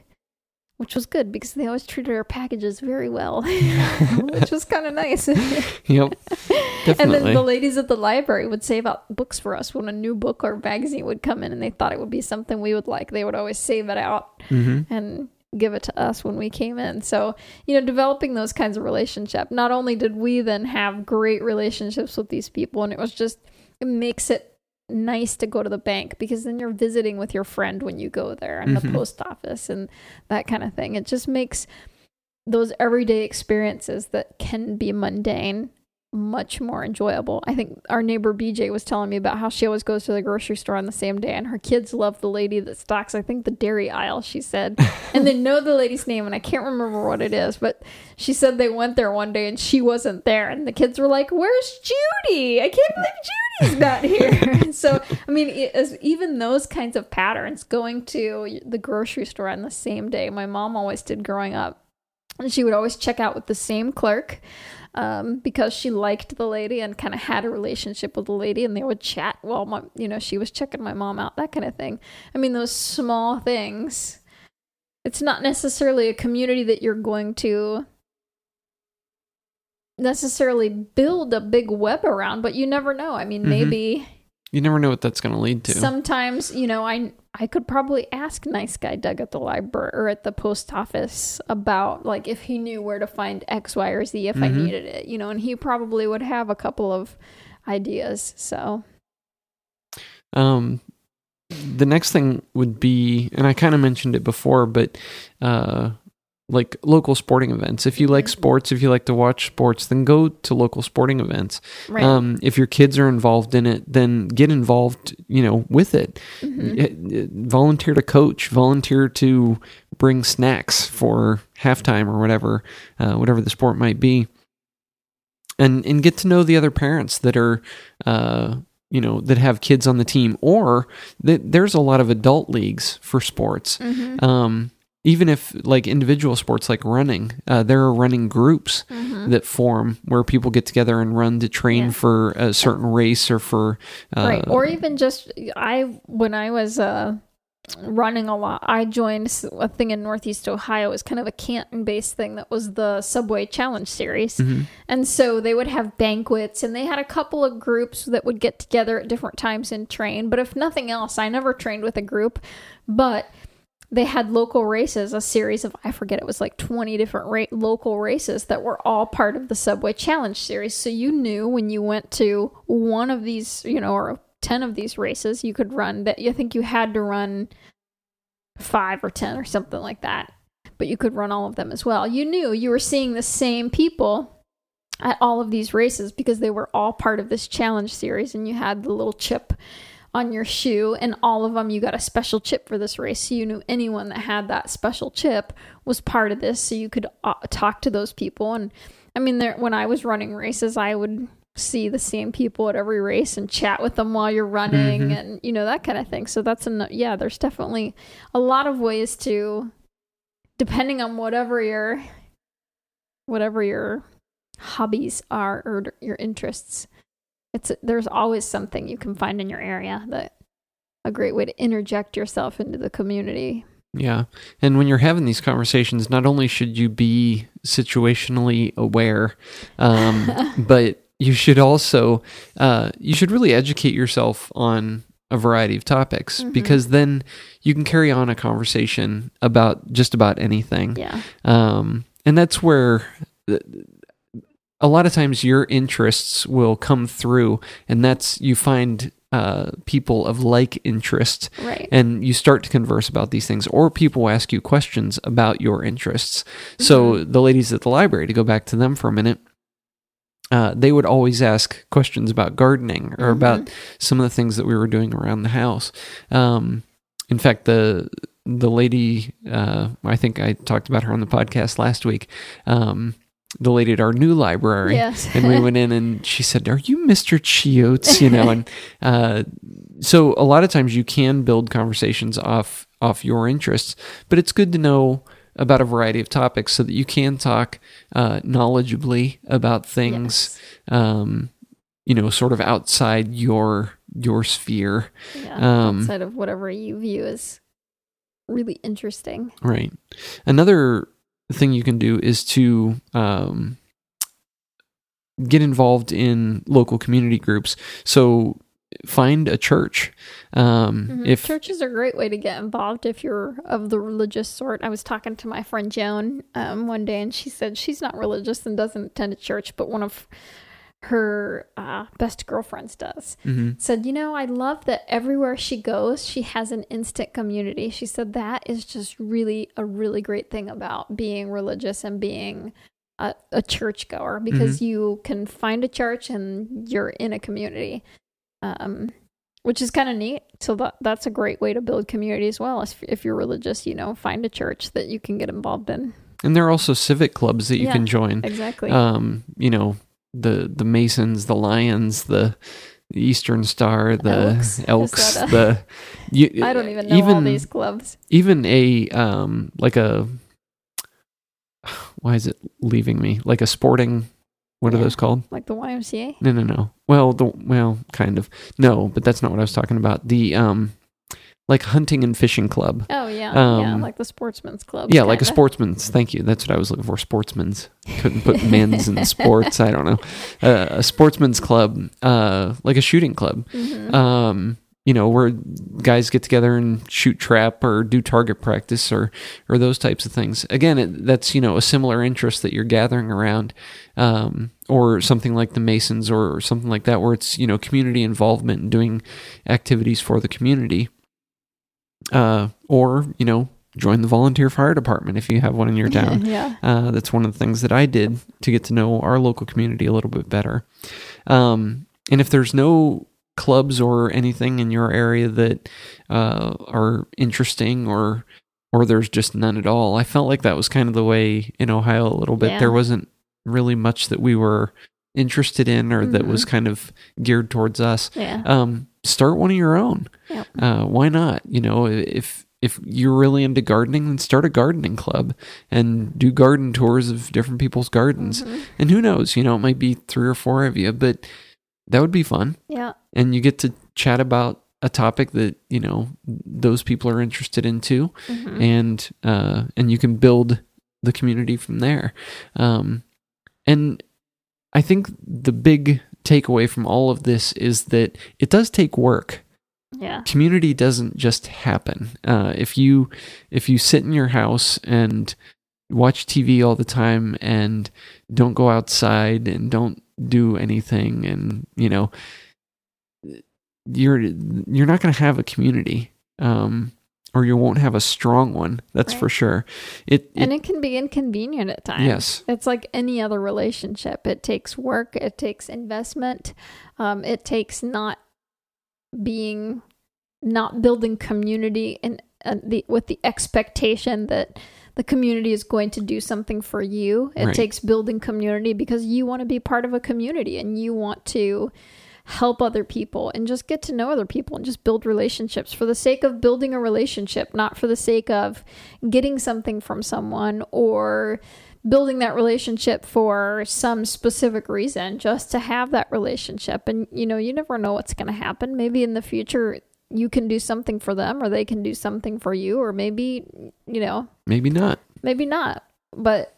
which was good because they always treated our packages very well, [laughs] which was kind of nice. [laughs] yep [laughs] And then the ladies at the library would save out books for us when a new book or magazine would come in and they thought it would be something we would like. They would always save it out hmm and give it to us when we came in. So, you know, developing those kinds of relationship. Not only did we then have great relationships with these people and it was just it makes it nice to go to the bank because then you're visiting with your friend when you go there and Mhm. the post office and that kind of thing. It just makes those everyday experiences that can be mundane much more enjoyable. I think our neighbor BJ was telling me about how she always goes to the grocery store on the same day and her kids love the lady that stocks I think the dairy aisle, she said. [laughs] and they know the lady's name and I can't remember what it is, but she said they went there one day and she wasn't there and the kids were like, "Where's Judy? I can't believe Judy's not here." [laughs] [laughs] so, I mean, it, as even those kinds of patterns going to the grocery store on the same day, my mom always did growing up. And she would always check out with the same clerk um, because she liked the lady and kind of had a relationship with the lady, and they would chat while my, you know, she was checking my mom out, that kind of thing. I mean, those small things. It's not necessarily a community that you're going to necessarily build a big web around, but you never know. I mean, Mhm. maybe you never know what that's going to lead to sometimes you know i i could probably ask nice guy doug at the library or at the post office about like if he knew where to find x y or z if i Mhm. needed it you know and he probably would have a couple of ideas so Um, the next thing would be, and I kind of mentioned it before, but uh, like local sporting events. If you like Mhm. sports, if you like to watch sports, then go to local sporting events. right Um, if your kids are involved in it, then get involved. You know, with it. Mhm. Uh, uh, Volunteer to coach. Volunteer to bring snacks for halftime or whatever, uh, whatever the sport might be. And and get to know the other parents that are. Uh, you know that have kids on the team or that there's a lot of adult leagues for sports Mhm. um, even if like individual sports like running uh, there are running groups Mhm. that form where people get together and run to train Yeah. for a certain race or for uh, right or even just i when i was uh running a lot i joined a thing in northeast ohio it was kind of a canton based thing that was the subway challenge series Mhm. and so they would have banquets and they had a couple of groups that would get together at different times and train but if nothing else i never trained with a group but they had local races, a series of I forget it was like 20 different ra- local races that were all part of the Subway Challenge series. So you knew when you went to one of these, you know, or 10 of these races, you could run that you think you had to run 5 or 10 or something like that. But you could run all of them as well. You knew you were seeing the same people at all of these races because they were all part of this challenge series and you had the little chip on your shoe, and all of them you got a special chip for this race. So you knew anyone that had that special chip was part of this, so you could uh, talk to those people. And I mean, there when I was running races, I would see the same people at every race and chat with them while you're running, Mhm. and you know that kind of thing. So that's an yeah. There's definitely a lot of ways to, depending on whatever your, whatever your hobbies are or your interests it's there's always something you can find in your area that a great way to interject yourself into the community. Yeah. And when you're having these conversations, not only should you be situationally aware, um, [laughs] but you should also, uh, you should really educate yourself on a variety of topics Mhm. because then you can carry on a conversation about just about anything. Yeah. Um, and that's where a lot of times your interests will come through, and that's you find uh, people of like interest Right. and you start to converse about these things, or people ask you questions about your interests. So the ladies at the library, to go back to them for a minute, uh, they would always ask questions about gardening or about some of the things that we were doing around the house. Um, in fact, the the lady, uh, I think I talked about her on the podcast last week. Um, the lady at our new library, Yes. [laughs] and we went in and she said, "Are you Mr. Chiots?" You know, and uh, so a lot of times you can build conversations off off your interests, but it's good to know about a variety of topics so that you can talk uh, knowledgeably about things. Yes. Um, you know, sort of outside your your sphere, Yeah. um, outside of whatever you view as really interesting. right? Another thing you can do is to um, get involved in local community groups. So find a church. Um, Mhm. If church is a great way to get involved if you're of the religious sort. I was talking to my friend Joan um, one day, and she said she's not religious and doesn't attend a church, but one of her uh, best girlfriends does. Mhm. Said, you know, I love that everywhere she goes, she has an instant community. She said that is just really a really great thing about being religious and being a, a churchgoer because you can find a church and you're in a community. Um, which is kind of neat. So that that's a great way to build community as well. If, if you're religious, you know, find a church that you can get involved in. and there are also civic clubs that you Yeah. can join. Exactly. Um, you know, the the Masons, the Lions, the Eastern Star, the Elks. Elks, a- the you, [laughs] I don't even know even all these clubs. even a um like a why is it leaving me like a sporting what are those called Like the YMCA. no no no well the well kind of no but that's not what i was talking about the um like hunting and fishing club. Oh yeah, yeah, Um, like the sportsman's club. yeah like a sportsman's. Thank you. That's what i was looking for sportsman's. Couldn't put men's in [laughs] sports. I don't know. Uh, a sportsman's club uh like a shooting club. Mhm. um, you know, where guys get together and shoot trap or do target practice or or those types of things. Again, it, that's you know a similar interest that you're gathering around, um, or something like the Masons or, or something like that, where it's you know community involvement and doing activities for the community, uh, or you know join the volunteer fire department if you have one in your [laughs] town. yeah. Uh, that's one of the things that I did to get to know our local community a little bit better. Um, and if there's no clubs or anything in your area that uh, are interesting or or there's just none at all, I felt like that was kind of the way in Ohio a little bit. Yeah. There wasn't really much that we were interested in or that Mhm. was kind of geared towards us. Yeah. Um, start one of your own. Yep. Uh, why not? You know, if if you're really into gardening, then start a gardening club and do garden tours of different people's gardens. Mhm. And who knows? You know, it might be three or four of you, but that would be fun. Yeah. And you get to chat about a topic that you know those people are interested in too, Mhm. and uh, and you can build the community from there. Um, and I think the big takeaway from all of this is that it does take work Yeah. community doesn't just happen. Uh, if you if you sit in your house and watch TV all the time and don't go outside and don't do anything and you know you're you're not going to have a community um, or you won't have a strong one that's for sure it, And it it can be inconvenient at times. yes It's like any other relationship. It takes work, it takes investment, um, it takes not being, not building community and uh, the, with the expectation that the community is going to do something for you. It Right. takes building community because you want to be part of a community and you want to help other people and just get to know other people and just build relationships for the sake of building a relationship, not for the sake of getting something from someone or building that relationship for some specific reason, just to have that relationship. And, you know, you never know what's going to happen. Maybe in the future, you can do something for them or they can do something for you, or maybe, you know, maybe not maybe not. But,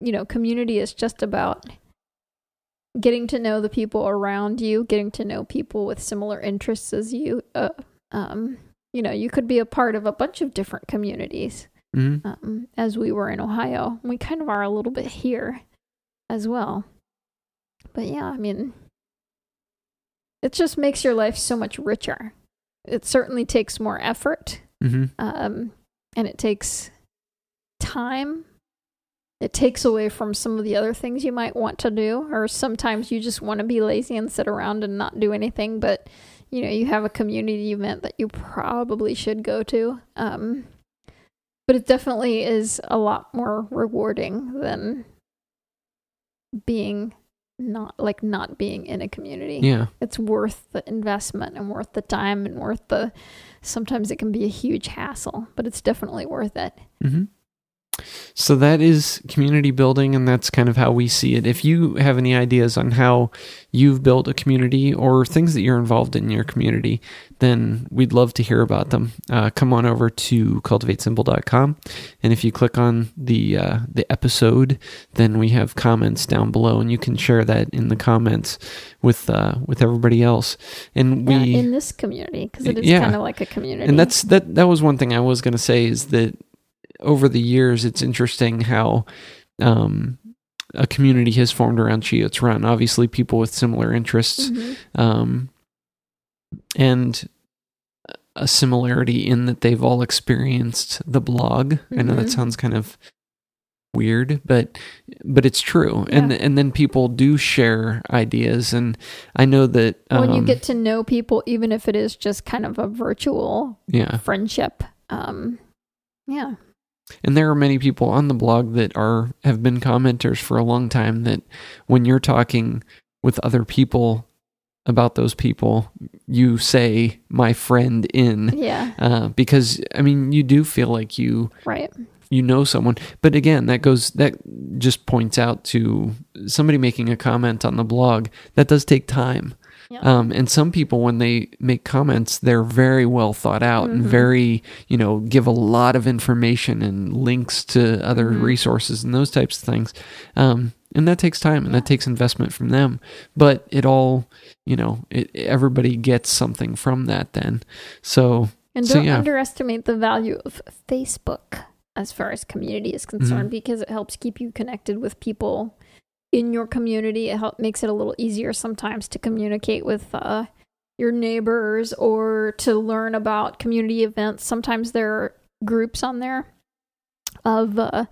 you know, community is just about getting to know the people around you, getting to know people with similar interests as you. Uh, um, you know, you could be a part of a bunch of different communities hmm um, as we were in Ohio. We kind of are a little bit here as well. But yeah, I mean, it just makes your life so much richer. It certainly takes more effort, hmm um, and it takes time. It takes away from some of the other things you might want to do, or sometimes you just want to be lazy and sit around and not do anything. But you know, you have a community event that you probably should go to. Um, but it definitely is a lot more rewarding than being not like not being in a community yeah it's worth the investment and worth the time and worth the sometimes it can be a huge hassle but it's definitely worth it Mm hmm So that is community building, and that's kind of how we see it. If you have any ideas on how you've built a community or things that you're involved in your community, then we'd love to hear about them. Uh, come on over to cultivatesimple.com, and if you click on the uh, the episode, then we have comments down below, and you can share that in the comments with uh, with everybody else. And we yeah, in this community because it is Yeah. kind of like a community and that's that that was one thing I was going to say is that over the years it's interesting how um a community has formed around Chiots Run. Obviously people with similar interests Mhm. um and a similarity in that they've all experienced the blog. I know that Mhm. sounds kind of weird, but but it's true. And Yeah. and then people do share ideas and I know that when you um, get to know people even if it is just kind of a virtual yeah. friendship um yeah And there are many people on the blog that are have been commenters for a long time that when you're talking with other people about those people, you say my friend in yeah uh, because I mean you do feel like you right you know someone. But again, that goes that just points out to somebody making a comment on the blog that does take time. Yeah Um, and some people, when they make comments, they're very well thought out and Mhm. very, you know, give a lot of information and links to other Mhm. resources and those types of things. Um, and that takes time and that takes investment from them. But it all, you know, it, everybody gets something from that then. So, And don't yeah. underestimate the value of Facebook as far as community is Mm-hmm. concerned because it helps keep you connected with people in your community. It help, makes it a little easier sometimes to communicate with uh, your neighbors or to learn about community events. Sometimes there are groups on there of uh,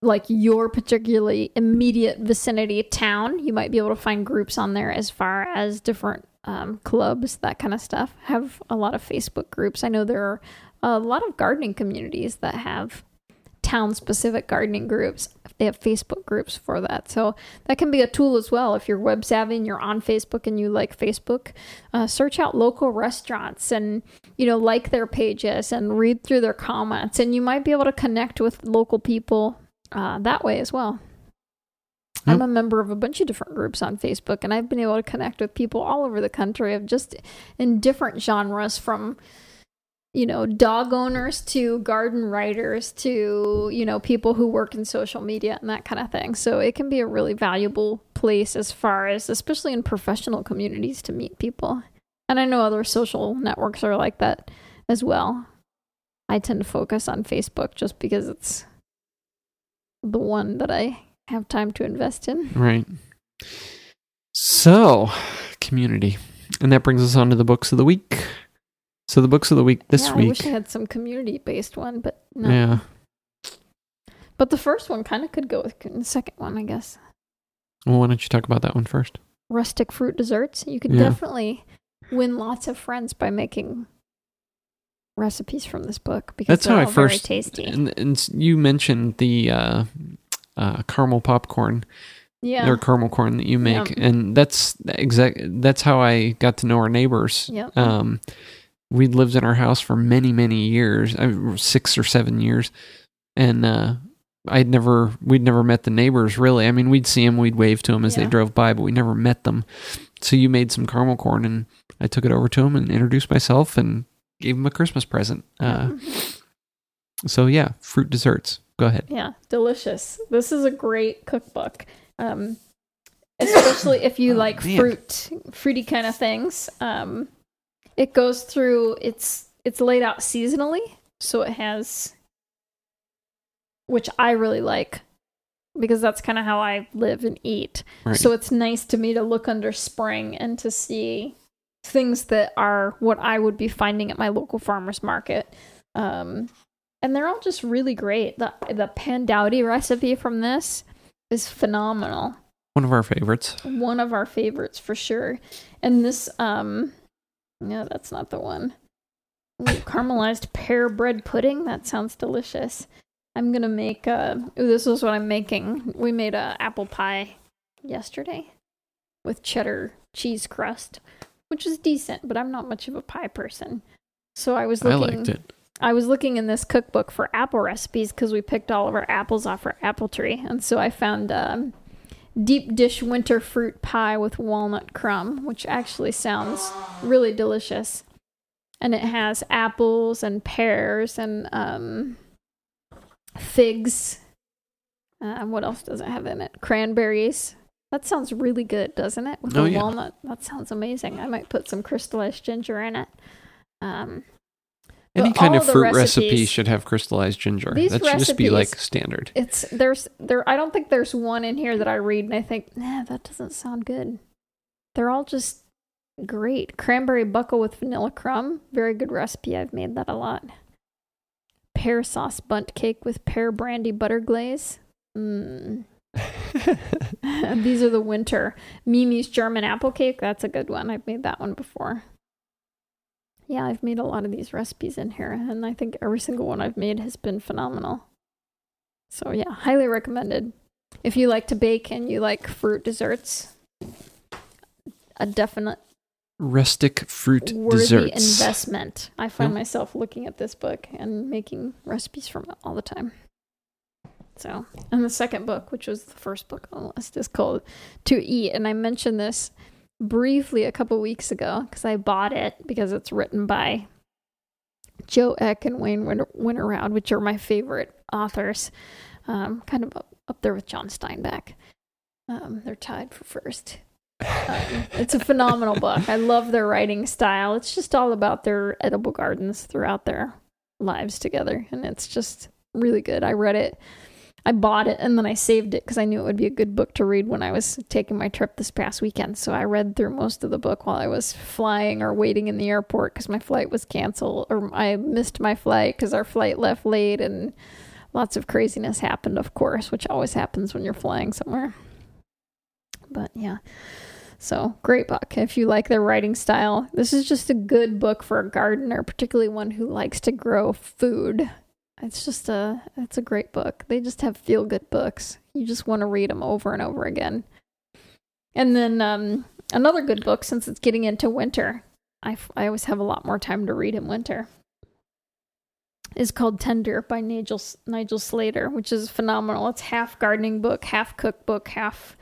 like your particularly immediate vicinity town. You might be able to find groups on there as far as different um, clubs, that kind of stuff. Have a lot of Facebook groups. I know there are a lot of gardening communities that have town specific gardening groups. They have Facebook groups for that. So that can be a tool as well. If you're web savvy and you're on Facebook and you like Facebook, uh, search out local restaurants and, you know, like their pages and read through their comments. And you might be able to connect with local people uh, that way as well. I'm a member of a bunch of different groups on Facebook, and I've been able to connect with people all over the country of just in different genres from you know dog owners to garden writers to you know people who work in social media and that kind of thing so it can be a really valuable place as far as especially in professional communities to meet people And I know other social networks are like that as well. I tend to focus on Facebook just because it's the one that I have time to invest in. Right. So, community. And that brings us on to the books of the week. So, the books of the week this yeah, I wish I had some community based one, but no. Yeah. But the first one kind of could go with the second one, I guess. Well, why don't you talk about that one first? Rustic fruit desserts. You could Yeah. definitely win lots of friends by making recipes from this book because That's how I first- tasty. And, and you mentioned the uh, uh, caramel popcorn yeah. or caramel corn that you make, Yep. and that's exact. That's how I got to know our neighbors. Yep. Um, we'd lived in our house for many, many years, uh, six or seven years, and uh, I'd never, we'd never met the neighbors really. I mean, we'd see them, we'd wave to them as they drove by, but we never met them. So you made some caramel corn, and I took it over to them and introduced myself and gave them a Christmas present. Uh, so yeah, fruit desserts. Go ahead. Yeah, delicious. This is a great cookbook. Um, especially if you Oh, like man. fruit, fruity kind of things. Um, it goes through. It's it's laid out seasonally, so it has, which I really like, because that's kind of how I live and eat. Right. So it's nice to me to look under spring and to see things that are what I would be finding at my local farmers market. Um, and they're all just really great. The the pandowdy recipe from this is phenomenal. One of our favorites. One of our favorites for sure. And this um no, that's not the one. Ooh, caramelized pear bread pudding. That sounds delicious. I'm gonna make uh ooh, this is what I'm making. We made a apple pie yesterday with cheddar cheese crust, which is decent, but I'm not much of a pie person. So I was looking. I liked it. I was looking in this cookbook for apple recipes because we picked all of our apples off our apple tree, and so I found um, deep dish winter fruit pie with walnut crumb, which actually sounds really delicious. And it has apples and pears and um, figs. Uh, what else does it have in it? Cranberries. That sounds really good, doesn't it? With Oh, the yeah. walnut. That sounds amazing. I might put some crystallized ginger in it. Um, Any but kind of fruit recipe should have crystallized ginger. These that should just be like standard. it's there's there I don't think there's one in here that I read and I think, nah, that doesn't sound good. They're all just great. Cranberry buckle with vanilla crumb, very good recipe. I've made that a lot. Pear sauce Bundt cake with pear brandy butter glaze. Mm. [laughs] [laughs] These are the winter. Mimi's German apple cake. That's a good one. I've made that one before. Yeah, I've made a lot of these recipes in here, and I think every single one I've made has been phenomenal. So, yeah, highly recommended. If you like to bake and you like fruit desserts, a definite Rustic fruit worthy desserts. investment. I find myself looking at this book and making recipes from it all the time. So, and the second book, which was the first book on the list, is called To Eat. And I mentioned this briefly a couple weeks ago because I bought it because it's written by Joe Eck and Wayne Winter- Winterrowd, which are my favorite authors. Um, kind of up, up there with John Steinbeck. Um, they're tied for first. Um, [laughs] it's a phenomenal book. I love their writing style. It's just all about their edible gardens throughout their lives together, and it's just really good. I read it, I bought it, and then I saved it because I knew it would be a good book to read when I was taking my trip this past weekend. So I read through most of the book while I was flying or waiting in the airport because my flight was canceled, or I missed my flight because our flight left late, and lots of craziness happened, of course, which always happens when you're flying somewhere. But yeah. So, great book. If you like their writing style, this is just a good book for a gardener, particularly one who likes to grow food. It's just a it's a great book. They just have feel good books. You just want to read them over and over again. And then um, another good book since it's getting into winter. I, f- I always have a lot more time to read in winter. Is called Tender by Nigel Nigel Slater, which is phenomenal. It's half gardening book, half cookbook, half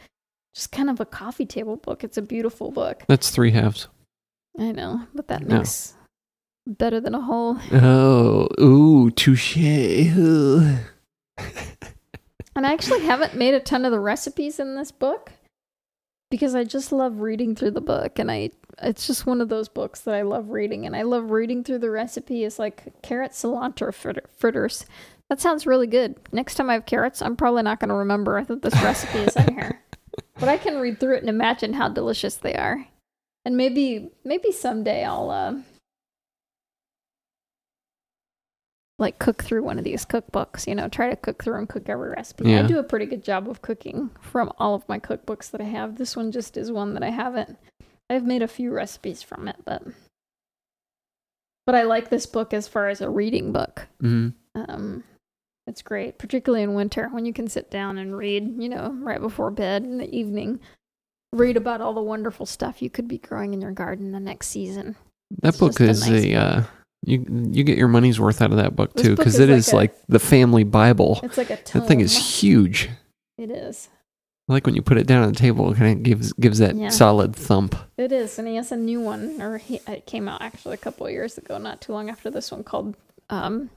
just kind of a coffee table book. It's a beautiful book. That's three halves. I know, but that makes better than a whole. Oh, ooh, touche. [laughs] And I actually haven't made a ton of the recipes in this book because I just love reading through the book and I it's just one of those books that I love reading, and I love reading through the recipe. It's like carrot cilantro fritter- fritters. That sounds really good. Next time I have carrots, I'm probably not going to remember that this recipe is in here, [laughs] but I can read through it and imagine how delicious they are. And maybe, maybe someday I'll uh, like cook through one of these cookbooks. You know, try to cook through and cook every recipe. I do a pretty good job of cooking from all of my cookbooks that I have. This one just is one that I haven't. I've made a few recipes from it, but but I like this book as far as a reading book. hmm Um, it's great, particularly in winter when you can sit down and read. You know, right before bed in the evening. Read about all the wonderful stuff you could be growing in your garden the next season. That It's book just a is nice a uh, you you get your money's worth out of that book This too because is it like is a- like the family Bible. It's like a tome. That thing is huge. It is. I like when you put it down on the table, it kind of gives gives that Yeah. solid thump. It is, and he has a new one, or he it came out actually a couple of years ago, not too long after this one, called um,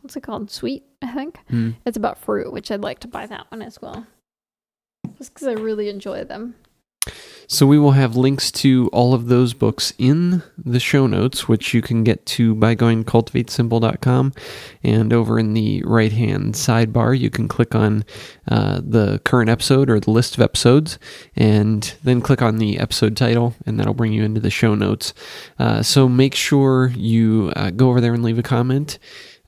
what's it called? Sweet, I think. Mm. It's about fruit, which I'd like to buy that one as well, just because I really enjoy them. So we will have links to all of those books in the show notes, which you can get to by going cultivatesimple.com. And over in the right hand sidebar, you can click on uh, the current episode or the list of episodes, and then click on the episode title, and that'll bring you into the show notes. Uh, so make sure you uh, go over there and leave a comment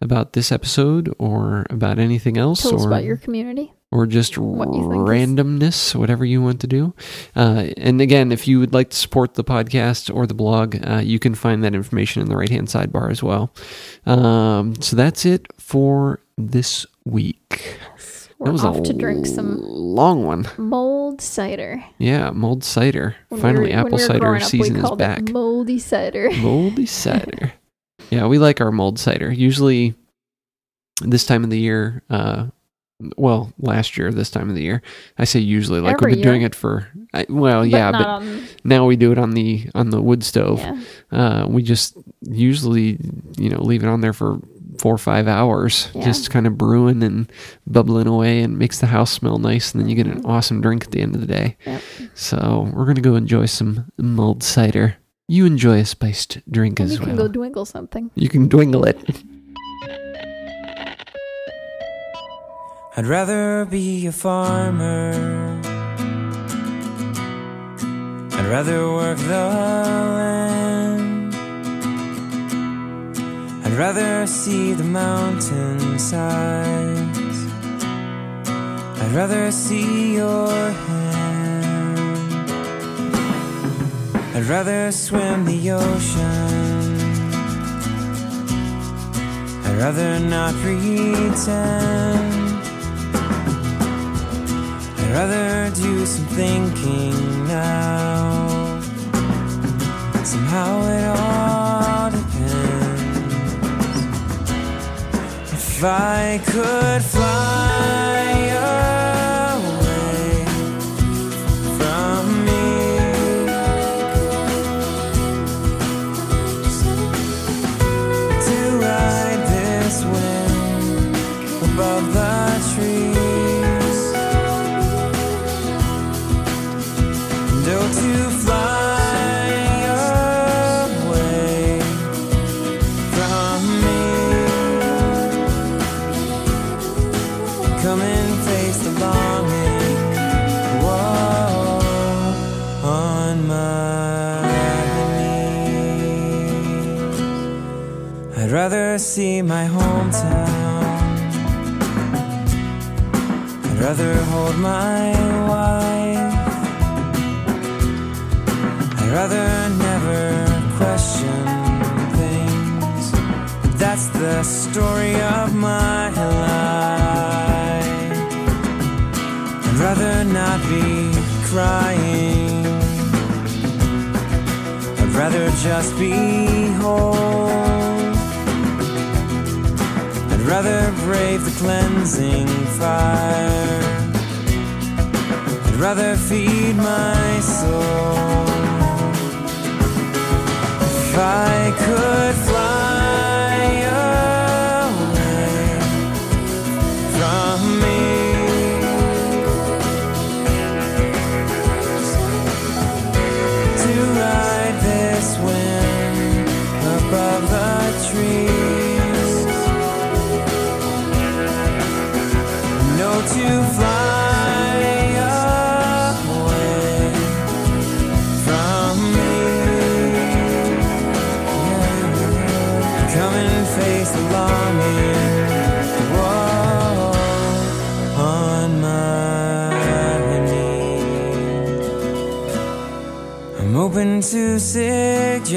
about this episode or about anything else Tell us or about your community. Or just What randomness, whatever you want to do. Uh, and again, if you would like to support the podcast or the blog, uh, you can find that information in the right hand sidebar as well. Um, so that's it for this week. We're that was off to drink some long one. mold cider. Yeah, mulled cider. When Finally, we were, apple we cider up, season is back. Moldy cider. [laughs] Moldy cider. yeah, we like our mulled cider. Usually, this time of the year, uh, well, last year, this time of the year, I say usually, like Every we've been doing it for, I, well, but yeah, but on, now we do it on the on the wood stove. yeah. Uh, we just usually, you know, leave it on there for four or five hours, Yeah. just kind of brewing and bubbling away, and makes the house smell nice, and then you get an awesome drink at the end of the day. Yep. So we're gonna go enjoy some mulled cider. You enjoy a spiced drink And as you can well. go dwingle something. you can dwingle it. [laughs] I'd rather be a farmer. I'd rather work the land. I'd rather see the mountainsides. I'd rather see your hand. I'd rather swim the ocean. I'd rather not pretend. Rather do some thinking now. Somehow it all depends. If I could fly see my hometown. I'd rather hold my wife. I'd rather never question things. That's the story of my life. I'd rather not be crying. I'd rather just be whole. Rather brave the cleansing fire. I'd rather feed my soul. If I could fly open to suggestions.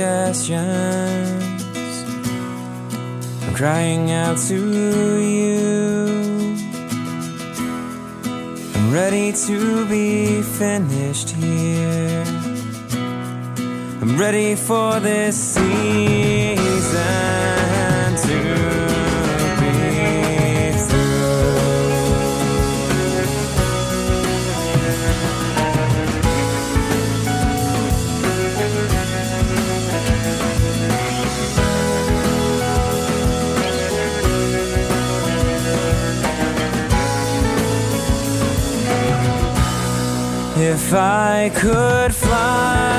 I'm crying out to you. I'm ready to be finished here. I'm ready for this season If I could fly